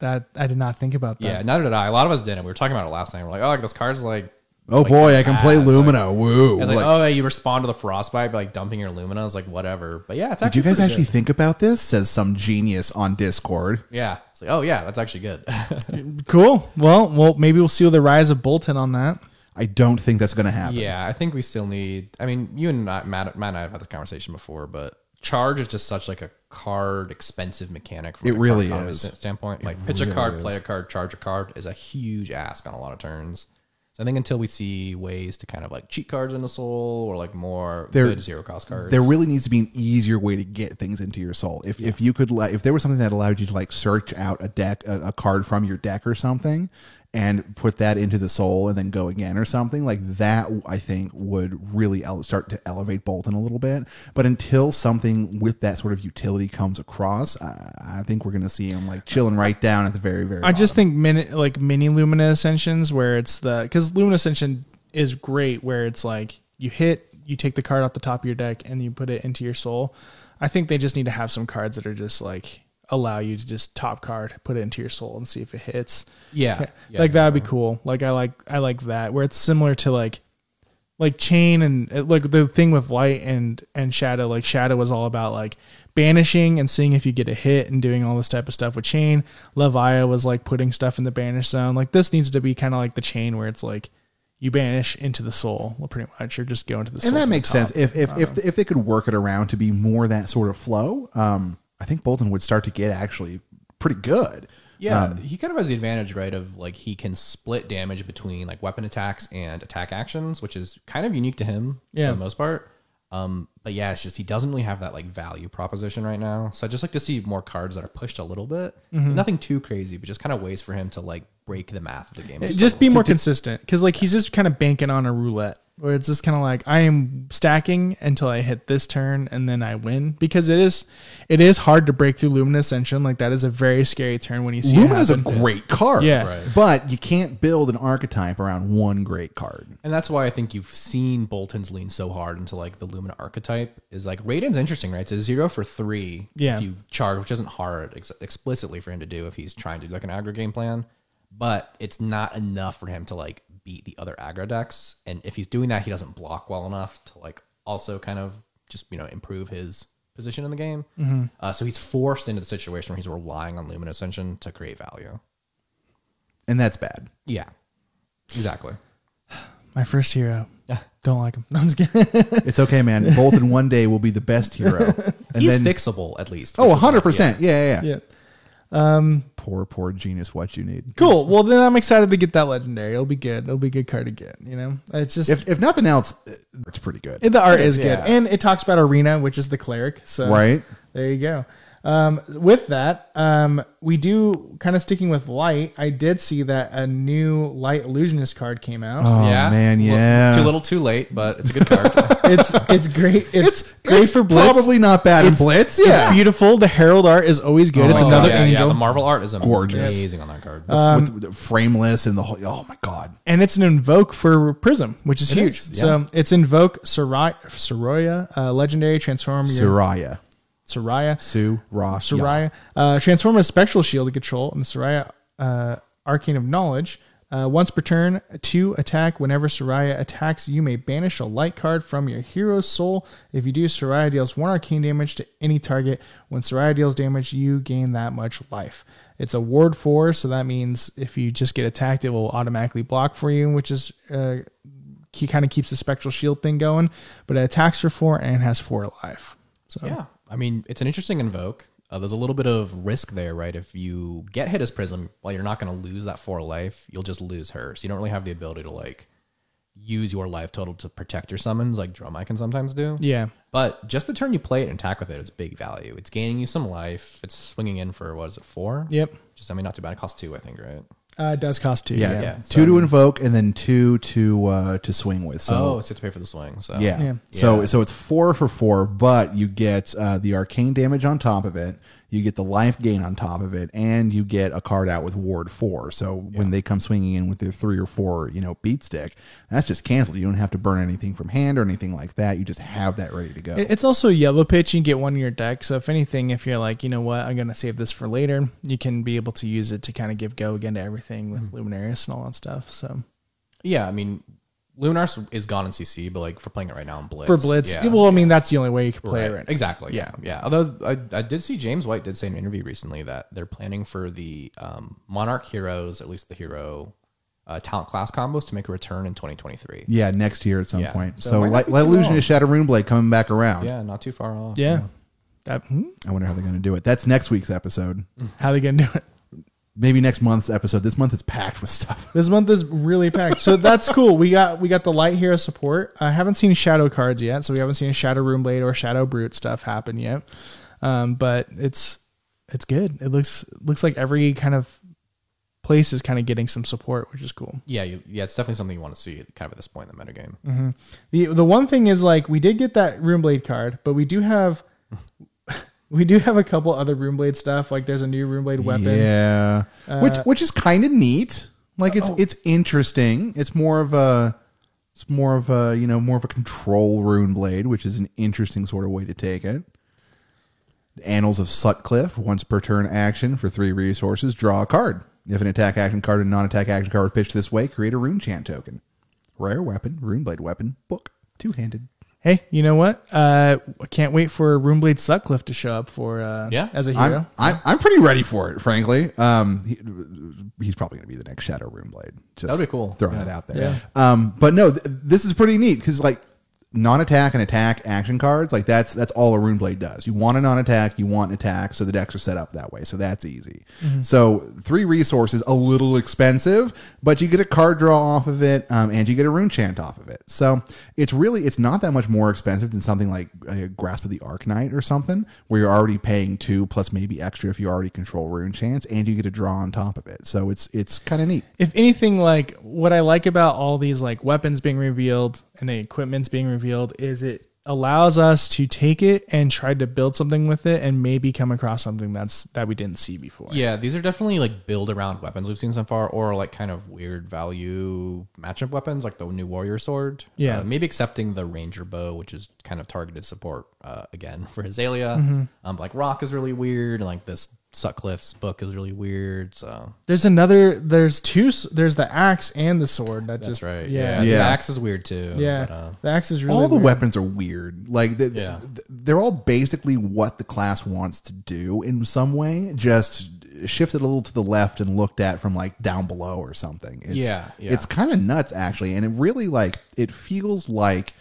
That I did not think about that. Yeah, neither did I. A lot of us didn't. We were talking about it last night. We're like, oh, like this card's like Oh like, boy, I can play bad. It's like- Lumina. Woo! It's like, Like, oh, yeah, you respond to the frostbite by like dumping your Lumina. It's like whatever. But yeah, it's did you guys actually good. think about this? Says some genius on Discord. Yeah, it's like oh yeah, that's actually good. Cool. Well, well, maybe we'll see the rise of Boltyn on that. I don't think that's going to happen. yeah, I think we still need. I mean, you and I, Matt, Matt and I have had this conversation before, but charge is just such like a card expensive mechanic. From It a really economy is. st- Standpoint, like pitch a card, play a card, charge a card is a huge ask on a lot of turns. So I think until we see ways to kind of like cheat cards into Soul or like more There- good zero cost cards, There really needs to be an easier way to get things into your soul. If if you could, if there was something that allowed you to like search out a deck, a, a card from your deck or something, and put that into the soul and then go again or something like that, I think would really ele- start to elevate Boltyn a little bit. But until something with that sort of utility comes across, I, I think we're going to see him like chilling right down at the very very. I just think mini, like mini Lumina Ascensions where it's the because Lumina Ascension is great where it's like you hit, you take the card off the top of your deck and you put it into your soul. I think they just need to have some cards that are just like allow you to just top card, put it into your soul and see if it hits. yeah, yeah, like that'd be cool. Like I like I like that where it's similar to like like chain and uh, like the thing with light and and shadow. Like shadow was all about like banishing and seeing if you get a hit and doing all this type of stuff with chain. Levia was like putting stuff in the banish zone. Like this needs to be kind of like the chain where it's like you banish into the soul, well, pretty much, or just go into the soul. and that makes sense top. if if if, if they could work it around to be more that sort of flow. Um, I think Boltyn would start to get actually pretty good. Yeah, Um, he kind of has the advantage, right, of like he can split damage between like weapon attacks and attack actions, which is kind of unique to him Yeah. for the most part. Um, but yeah, it's just he doesn't really have that like value proposition right now. So I just like to see more cards that are pushed a little bit. Mm-hmm. Nothing too crazy, but just kind of ways for him to like break the math of the game. just be more consistent because like he's just kind of banking on a roulette where it's just kind of like I am stacking until I hit this turn and then I win because it is it is hard to break through Lumina Ascension like that is a very scary turn when you see Luma is a great card, Yeah. Right. but you can't build an archetype around one great card. And that's why I think you've seen Boltyn's lean so hard into like the Lumina archetype. Is like Raydn's interesting, right? It's a zero for three Yeah. if you charge, which isn't hard ex- explicitly for him to do if he's trying to do like an aggro game plan. But it's not enough for him to like beat the other aggro decks. And if he's doing that, he doesn't block well enough to like also kind of just you know improve his position in the game. Mm-hmm. Uh, so he's forced into the situation where he's relying on Lumina Ascension to create value. And that's bad. Yeah, exactly. my first hero don't like him no, I'm just kidding It's okay, man. Boltyn one day will be the best hero. And he's then, fixable at least. oh, which is not- 100%. Yeah, yeah, yeah. yeah Um, Poor, poor genius. What you need. cool well then I'm excited to get that legendary it'll be good it'll be a good card to get you know it's just If, if nothing else, it's pretty good. the art It is is, good yeah. and it talks about arena which is the cleric so Right? There you go. Um, with that, um, we do kind of sticking with light. I did see that a new light illusionist card came out. Oh, yeah, man, Well, yeah. too little, too late, but it's a good card. It's it's great. It's, It's, great it's for Blitz. probably not bad in It's- Blitz. It's beautiful. The herald art is always good. it's Oh, another yeah, angel, Yeah, the Marvel art is Gorgeous. amazing on that card. with, with the frameless and the whole. Oh, my God. and it's an invoke for Prism, which is It huge. is, yeah. So it's invoke Suraya, Suraya uh, legendary transform your Suraya. Suraya. Sue, Ross. Suraya. Uh, transform a spectral shield to control, and the Suraya uh, Archangel of Knowledge. Uh, once per turn, two attack. Whenever Suraya attacks, you may banish a light card from your hero's soul. If you do, Suraya deals one arcane damage to any target. When Suraya deals damage, you gain that much life. It's a ward four, so that means if you just get attacked, it will automatically block for you, which is uh, he kind of keeps the spectral shield thing going. But it attacks for four and has four life. So Yeah, I mean, it's an interesting invoke. Uh, there's a little bit of risk there, right? If you get hit as Prism, while you're not going to lose that four life, you'll just lose her. So you don't really have the ability to like use your life total to protect your summons, like Dromai can sometimes do. yeah, But just the turn you play it and attack with it, it's big value. It's gaining you some life. It's swinging in for what is it, four? yep. Just I mean, not too bad. It costs two, I think, right? Uh, it does cost two. Yeah. yeah. Yeah. Two to invoke and then two to uh, to swing with. So oh, so you have to pay for the swing. So Yeah. Yeah. So so it's four for four, but you get uh, the arcane damage on top of it. You get the life gain on top of it, and you get a card out with ward four. So when they come swinging in with their three or four, you know, beat stick, that's just canceled. You don't have to burn anything from hand or anything like that. You just have that ready to go. It's also yellow pitch. You can get one in your deck. So if anything, if you're like, you know what, I'm gonna save this for later, you can be able to use it to kind of give go again to everything with mm-hmm. Luminaris and all that stuff. So yeah, I mean, Lunars is gone in CC, but like for playing it right now in Blitz. for Blitz. yeah. Well, I mean that's the only way you can play Right. it right now. Exactly. Yeah. Yeah. Although I, I did see James White did say in an interview recently that they're planning for the um, Monarch heroes, at least the hero uh, talent class combos, to make a return in 2023. Yeah, next year at some Yeah. point. So So, it might not like, be like too Illusion long. is Shadow Runeblade coming back around. Yeah, not too far off. Yeah. That, hmm? I wonder how they're going to do it. That's next week's episode. How they gonna do it? Maybe next month's episode. This month is packed with stuff. This month is really packed. So that's cool. We got we got the light hero support. I haven't seen shadow cards yet, so we haven't seen Shadow room blade or Shadow Brute stuff happen yet. Um, but it's it's good. It looks looks like every kind of place is kind of getting some support, which is cool. Yeah. You, yeah. It's definitely something you want to see kind of at this point in the metagame. Mm-hmm. The the one thing is like we did get that room blade card, but we do have we do have a couple other Runeblade stuff. Like there's a new Runeblade weapon. Yeah, which uh, which is kind of neat. Like it's oh. it's interesting. It's more of a it's more of a you know more of a control rune blade, which is an interesting sort of way to take it. Annals of Sutcliffe, once per turn action for three resources, draw a card. If an attack action card and non attack action card are pitched this way, create a rune chant token. Rare weapon, rune blade weapon, book, two handed. Hey, you know what? Uh, I can't wait for Runeblade Sutcliffe to show up for uh, Yeah. as a hero. I'm, I'm I'm pretty ready for it, frankly. Um, he, he's probably going to be the next Shadow Rune Blade. Just That'd be cool. Throwing that out there. Yeah. Um, but no, th- this is pretty neat because like non-attack and attack action cards, like that's that's all a Rune Blade does. You want a non-attack, you want an attack, so the decks are set up that way. So that's easy. So three resources, a little expensive, but you get a card draw off of it, um, and you get a rune chant off of it. So it's really it's not that much more expensive than something like a Grasp of the Arknight or something, where you're already paying two plus maybe extra if you already control rune chants, and you get a draw on top of it. So it's it's kind of neat. if anything, like what I like about all these like weapons being revealed and the equipment's being revealed is it allows us to take it and try to build something with it and maybe come across something that's that we didn't see before. Yeah, these are definitely like build around weapons we've seen so far, or like kind of weird value matchup weapons, like the new warrior sword. Yeah. Uh, maybe accepting the ranger bow, which is kind of targeted support uh, again for Azalea. Mm-hmm. Um, like rock is really weird, and like this Sutcliffe's book is really weird. So There's another. There's two. There's the axe and the sword. That that's just right. Yeah. Yeah, Yeah. the axe is weird too. Yeah. but, uh, the axe is really all the weird. weapons are weird. Like the, Yeah. th- they're all basically what the class wants to do in some way, just shifted a little to the left and looked at from like down below or something. It's, Yeah, yeah. it's kind of nuts actually, and it really like it feels like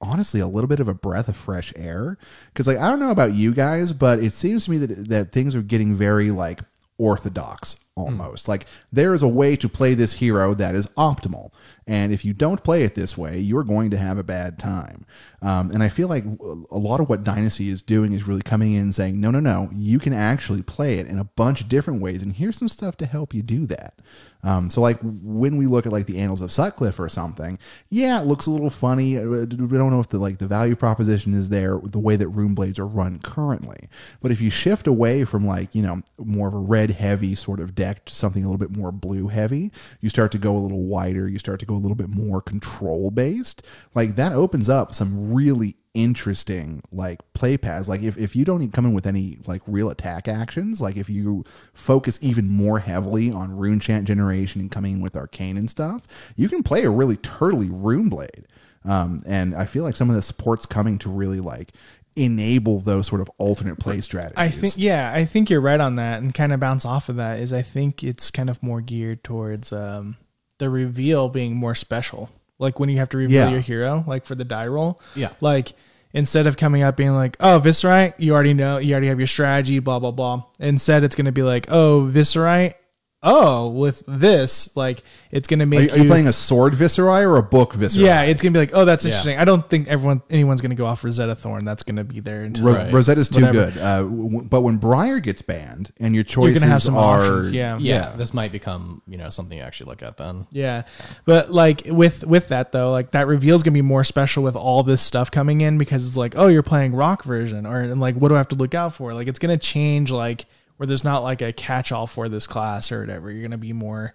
honestly a little bit of a breath of fresh air. Because like I don't know about you guys, but it seems to me that that things are getting very like orthodox almost. Like there is a way to play this hero that is optimal. And if you don't play it this way, you're going to have a bad time. Um, and I feel like a lot of what Dynasty is doing is really coming in and saying, no, no, no, you can actually play it in a bunch of different ways. And here's some stuff to help you do that. Um, so like when we look at like the Annals of Sutcliffe or something, yeah, it looks a little funny. Uh, We don't know if the like the value proposition is there the way that Rune Blades are run currently. But if you shift away from like you know more of a red heavy sort of deck to something a little bit more blue heavy, you start to go a little wider. You start to go a little bit more control based. Like that opens up some really interesting like play paths like if, if you don't come in with any like real attack actions like if you focus even more heavily on rune chant generation and coming in with arcane and stuff you can play a really turtly rune blade um, and i feel like some of the support's coming to really like enable those sort of alternate play strategies I think yeah, I think you're right on that, and kind of bounce off of that is I think it's kind of more geared towards um, the reveal being more special. Like when you have to reveal Yeah. your hero, like for the die roll. Yeah. Like instead of coming up being like, oh, Viserai, you already know, you already have your strategy, blah blah blah. Instead, it's going to be like, oh, Viserai. Oh, with this, like it's going to are make you, are you playing a sword Viserai or a book Viserai Yeah, it's gonna be like, oh, that's Yeah. interesting. I don't think everyone, anyone's gonna go off Rosetta Thorn. That's gonna be there until Ro- Right. Rosetta's too Whatever. good, uh, w- but when Briar gets banned and your you're choices gonna have some are options. Yeah, yeah, this might become you know something you actually look at then. Yeah. But like with with that though, like that reveal is gonna be more special with all this stuff coming in because it's like, oh, you're playing rock version, or and like what do I have to look out for? Like it's gonna change like where there's not like a catch all for this class or whatever. You're gonna be more.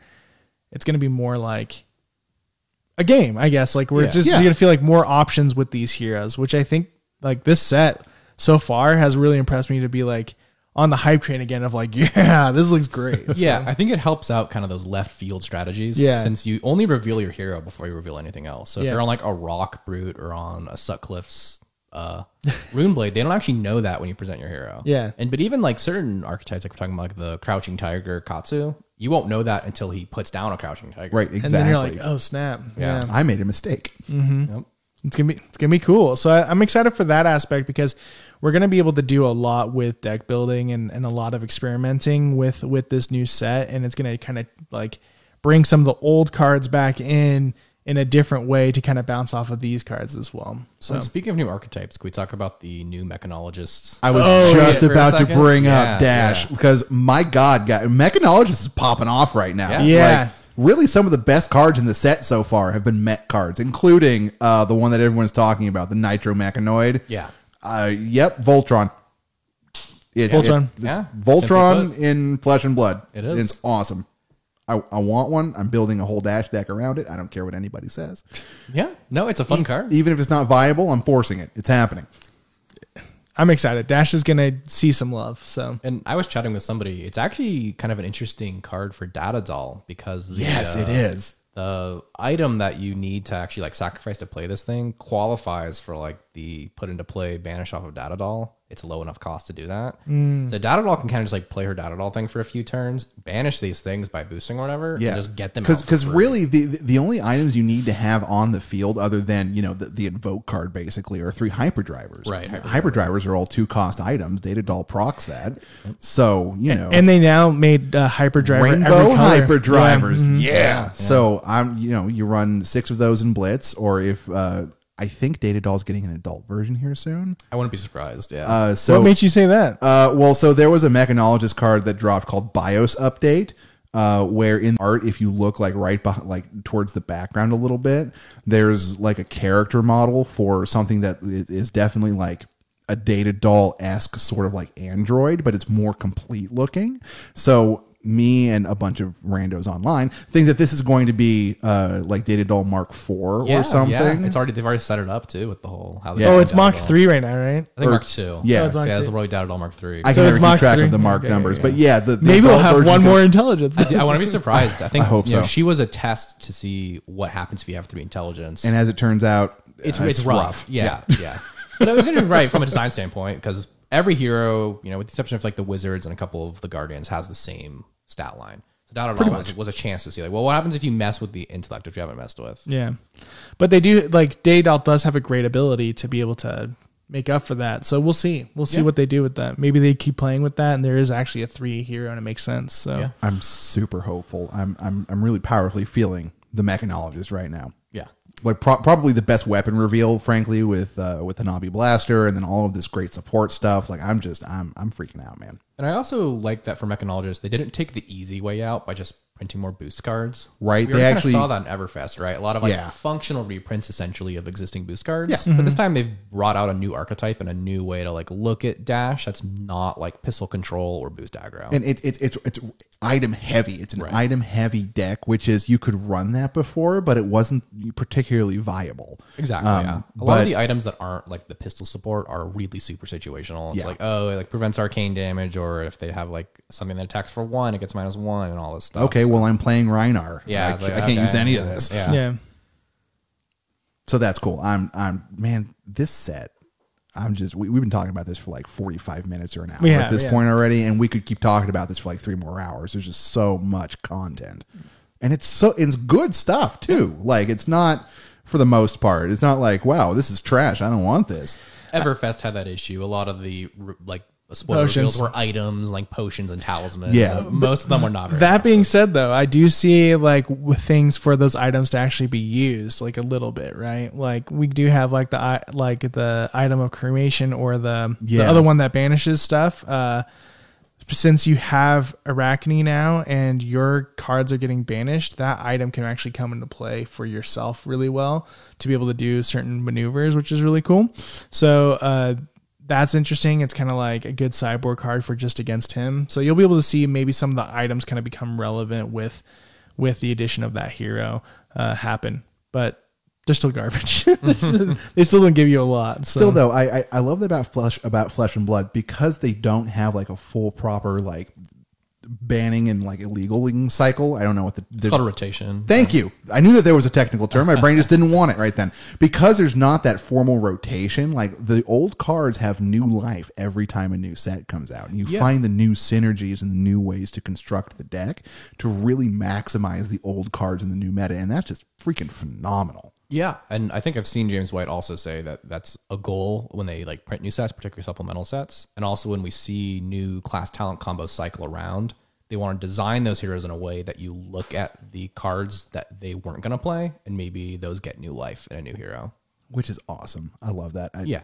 It's gonna be more like a game, I guess. Like where it's Yeah. just Yeah. you're gonna feel like more options with these heroes, which I think like this set so far has really impressed me to be like on the hype train again of like, yeah, this looks great. Yeah, I think it helps out kind of those left field strategies. Yeah. Since you only reveal your hero before you reveal anything else. So if Yeah. you're on like a rock brute or on a Sutcliffe's uh Runeblade, they don't actually know that when you present your hero. Yeah. And but even like certain archetypes, like we're talking about like the crouching tiger Katsu, you won't know that until he puts down a crouching tiger. Right, And exactly. then you're like, oh snap. Yeah. I made a mistake. Yep. It's gonna be it's gonna be cool. So I, I'm excited for that aspect because we're gonna be able to do a lot with deck building and, and a lot of experimenting with with this new set, and it's gonna kind of like bring some of the old cards back in in a different way to kind of bounce off of these cards as well. So And speaking of new archetypes, can we talk about the new mechanologists? I was Oh, just yeah. About to bring Yeah, up Dash yeah. because my God, guy, Mechanologist is popping off right now. Yeah. Yeah. Like, really, some of the best cards in the set so far have been Mech cards, including uh, the one that everyone's talking about, the Nitro Mechanoid. Yeah. Uh, yep, Voltron. It, Voltron. it- it's Yeah. Voltron in Flesh and Blood. It is. It's awesome. I, I want one. I'm building a whole Dash deck around it. I don't care what anybody says. Yeah. No, it's a fun card. Even if it's not viable, I'm forcing it. It's happening. I'm excited. Dash is gonna see some love. So And I was chatting with somebody. It's actually kind of an interesting card for Data Doll because the, Yes, uh, it is. the item that you need to actually like sacrifice to play this thing qualifies for like the put into play banish off of Data Doll. It's a low enough cost to do that. Mm. So Data Doll can kind of just like play her Data Doll thing for a few turns, banish these things by boosting or whatever, Yeah, and just get them because really the the only items you need to have on the field, other than you know the, the invoke card, basically, are three hyperdrivers. Right, hyperdrivers. hyperdriver. are all two cost items. Data Doll procs that, so you know. and they now made uh, hyperdriver Rainbow hyperdrivers, Yeah. yeah. Yeah, So I'm, you know, you run six of those in Blitz, or if uh, I think Data Doll's getting an adult version here soon. I wouldn't be surprised. Yeah. Uh, so what made you say that? uh, well, so there was a mechanologist card that dropped called BIOS Update, uh, where in art, if you look like right behind, like towards the background a little bit, there's like a character model for something that is definitely like a data doll esque sort of like android, but it's more complete looking. So me and a bunch of randos online think that this is going to be uh, like data doll Mark IV Yeah, or something. Yeah. It's already they've already set it up too with the whole how. they Yeah. oh, it's Data Mach Doll. three right now, right? I think Mark two. Yeah. Oh, it's So Mach yeah, it's two. probably Data Doll Mark three. I So can it's never Mach keep track three? of the mark Okay, numbers, yeah. but yeah, the, the Maybe we'll adult have version's one gonna- more intelligence. I want to be surprised. I think I hope you know, so. she was a test to see what happens if you have three intelligence. And as it turns out, it's uh, it's, rough. Yeah, yeah. But it was interesting, right from a design standpoint because every hero, you know, with the exception of like the wizards and a couple of the guardians, has the same stat line. So Data Doll was, was a chance to see like, well, what happens if you mess with the intellect if you haven't messed with? Yeah, but they do like Data Doll does have a great ability to be able to make up for that. So we'll see. We'll see Yeah. what they do with that. Maybe they keep playing with that, and there is actually a three hero, and it makes sense. So Yeah. I'm super hopeful. I'm I'm I'm really powerfully feeling the mechanologist right now. Yeah. Like pro- probably the best weapon reveal, frankly, with uh, with the Nabi blaster, and then all of this great support stuff. Like I'm just I'm I'm freaking out, man. And I also like that for mechanologists, they didn't take the easy way out by just printing more boost cards. Right, We they actually- saw that in Everfest, right? A lot of like Yeah. functional reprints essentially of existing boost cards. Yeah. But Mm-hmm. this time they've brought out a new archetype and a new way to like look at dash that's not like pistol control or boost aggro. And it, it it's it's item heavy. It's an item heavy deck, which is you could run that before, but it wasn't particularly viable. Exactly. Um, yeah. A lot but- of the items that aren't like the pistol support are really super situational. It's Yeah. like, oh, it like prevents arcane damage, or if they have like something that attacks for one, it gets minus one and all this stuff. Okay, So- well I'm playing Rhinar. yeah, I, like, I can't okay, use any of this. Yeah. yeah, So that's cool. I'm I'm man, this set. I'm just we, we've been talking about this for like 45 minutes or an hour We at have, this yeah. point already, and we could keep talking about this for like three more hours. There's just so much content, and it's so it's good stuff too. Like it's not for the most part. It's not like wow, this is trash. I don't want this. Everfest had that issue. A lot of the like spoiler Potions. reveals were items like potions and talismans. Yeah. So most of them were not. Very That being impressive. said, though, I do see like w- things for those items to actually be used, like a little bit, right? Like we do have like the i- like the item of cremation or the the Yeah. other one that banishes stuff. Uh, since you have Arakni now and your cards are getting banished, that item can actually come into play for yourself really well to be able to do certain maneuvers, which is really cool. So uh, that's interesting. It's kind of like a good sideboard card for just against him. So you'll be able to see maybe some of the items kind of become relevant with with the addition of that hero uh, happen. But they're still garbage. they still don't give you a lot. So. Still though, I, I I love that about flesh about flesh and blood because they don't have like a full proper like banning and like illegaling cycle. I don't know what the It's called a rotation. Thank you. I knew that there was a technical term. My brain just didn't want it right then. Because there's not that formal rotation, like the old cards have new life every time a new set comes out. And you Yeah. find the new synergies and the new ways to construct the deck to really maximize the old cards in the new meta. And that's just freaking phenomenal. Yeah, and I think I've seen James White also say that that's a goal when they like print new sets, particularly supplemental sets, and also when we see new class talent combos cycle around. They want to design those heroes in a way that you look at the cards that they weren't going to play, and maybe those get new life in a new hero. which is awesome. I love that. I, Yeah.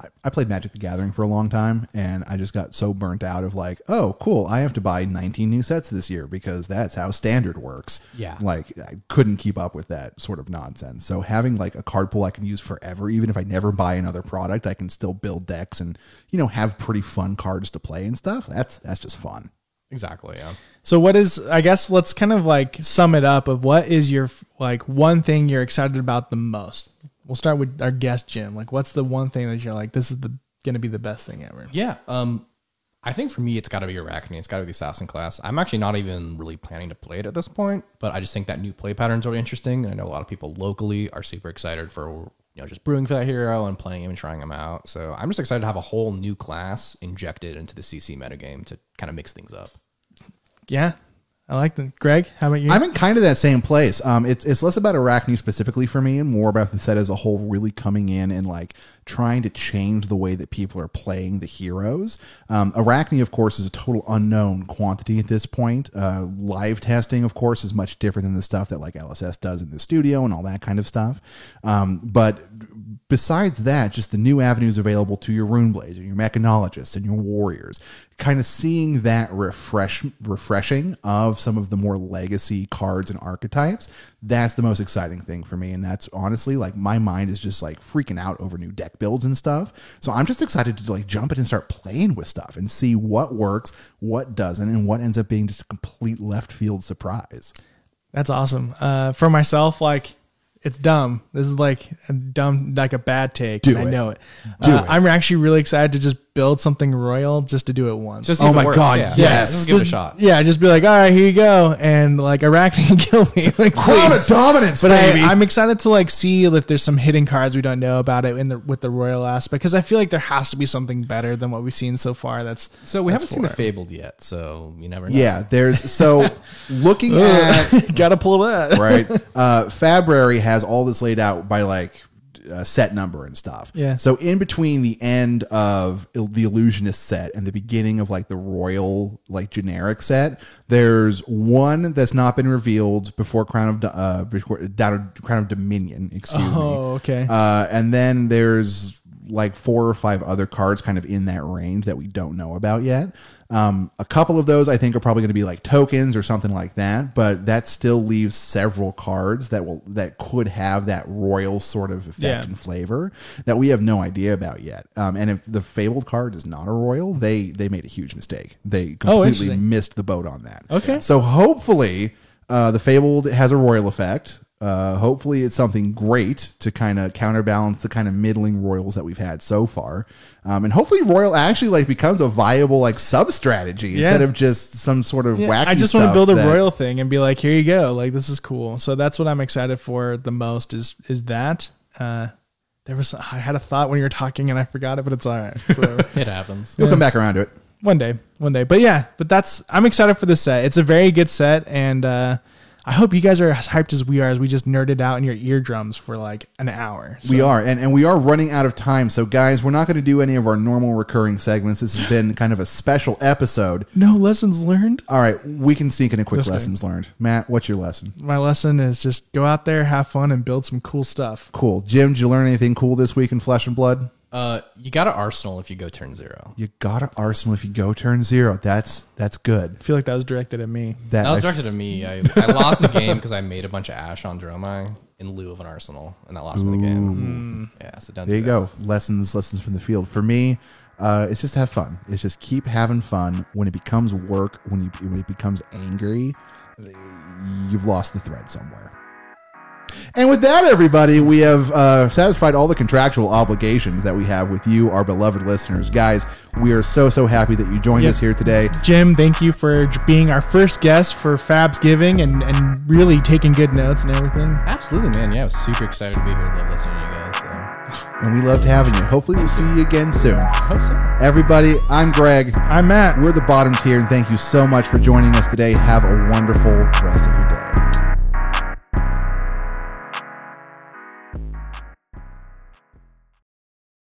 I, I played Magic the Gathering for a long time, and I just got so burnt out of like, oh, cool, I have to buy 19 new sets this year because that's how standard works. Yeah. Like, I couldn't keep up with that sort of nonsense. So, having like a card pool I can use forever, even if I never buy another product, I can still build decks and, you know, have pretty fun cards to play and stuff. That's, that's just fun. Exactly. Yeah. So what is I guess let's kind of like sum it up of what is your like one thing you're excited about the most. We'll start with our guest Jim. Like what's the one thing that you're like this is the going to be the best thing ever. Yeah. Um, I think for me, it's got to be Arakni. It's got to be the Assassin class. I'm actually not even really planning to play it at this point, but I just think that new play pattern is really interesting. And I know a lot of people locally are super excited for you know just brewing for that hero and playing him and trying him out. So I'm just excited to have a whole new class injected into the CC metagame to kind of mix things up. Yeah. I like that. Greg, how about you? I'm in kind of that same place. Um, it's it's less about Arakni specifically for me, and more about the set as a whole, really coming in and like trying to change the way that people are playing the heroes. Um, Arakni, of course, is a total unknown quantity at this point. Uh, live testing, of course, is much different than the stuff that like LSS does in the studio and all that kind of stuff. Um, but besides that, just the new avenues available to your rune blades and your mechanologists and your warriors, kind of seeing that refresh refreshing of some of the more legacy cards and archetypes, that's the most exciting thing for me. And that's honestly like my mind is just like freaking out over new deck builds and stuff. So I'm just excited to like jump in and start playing with stuff and see what works, what doesn't, and what ends up being just a complete left field surprise. That's awesome. Uh, for myself, like it's dumb. This is like a dumb, like a bad take. Do and I know it. Uh, it. I'm actually really excited to just build something royal just to do it once. Just Oh if it my works. God, Yeah. yes. Just give it a Just- shot. Yeah, just be like, all right, here you go, and like Arakni can kill me. like, Crown please. of dominance, But baby. I, I'm excited to like see if there's some hidden cards we don't know about it in the with the royal aspect because I feel like there has to be something better than what we've seen so far. That's So we haven't seen the Fabled yet, so you never know. yeah, there's so looking at gotta pull that. right? Uh, Fabrary has all this laid out by like uh, set number and stuff. Yeah. So in between the end of Il- the illusionist set and the beginning of like the royal like generic set, there's one that's not been revealed before Crown of Do- uh before down Crown of Dominion. Excuse me. Oh, okay. Uh, and then there's like four or five other cards kind of in that range that we don't know about yet. Um, a couple of those I think are probably going to be like tokens or something like that, but that still leaves several cards that will that could have that royal sort of effect Yeah. and flavor that we have no idea about yet. Um, and if the fabled card is not a royal, they they made a huge mistake. They completely Oh, missed the boat on that. Okay. So hopefully, uh, the Fabled has a royal effect. Uh, hopefully, it's something great to kind of counterbalance the kind of middling royals that we've had so far, um, and hopefully, royal actually like becomes a viable like sub strategy Yeah. instead of just some sort of Yeah, wacky. I just want to build a that- royal thing and be like, here you go. Like this is cool. So that's what I'm excited for the most is is that. Uh, there was I had a thought when you were talking and I forgot it, but it's all right. So, It happens. You'll come back around to it. one day, one day. But yeah, but that's I'm excited for this set. It's a very good set, and uh, I hope you guys are as hyped as we are as we just nerded out in your eardrums for like an hour. We are, and, and we are running out of time. So, guys, we're not going to do any of our normal recurring segments. This has been kind of a special episode. no lessons learned. All right, we can sneak in a quick lessons learned. Matt, what's your lesson? My lesson is just go out there, have fun, and build some cool stuff. Cool. Jim, did you learn anything cool this week in Flesh and Blood? Uh, you got to Arsenal if you go turn zero. You got to Arsenal if you go turn zero. That's that's good. I feel like that was directed at me. That, That was I- directed at me. I, I lost a game because I made a bunch of Ash on Dromai in lieu of an Arsenal, and that lost me the game. Yeah, so don't there do you that. go. Lessons lessons from the field. For me, uh, it's just have fun. It's just keep having fun. When it becomes work, when you when it becomes angry, you've lost the thread somewhere. And with that, everybody, we have uh, satisfied all the contractual obligations that we have with you, our beloved listeners. Guys, we are so, so happy that you joined Yep. us here today. Jim, thank you for being our first guest for Fab's Giving and, and really taking good notes and everything. Absolutely, man. Yeah, I was super excited to be here. Love listening to you guys. So. And we loved having you. Hopefully, we'll see you again soon. Hope so. Everybody, I'm Greg. I'm Matt. We're the bottom tier, and thank you so much for joining us today. Have a wonderful rest of your day.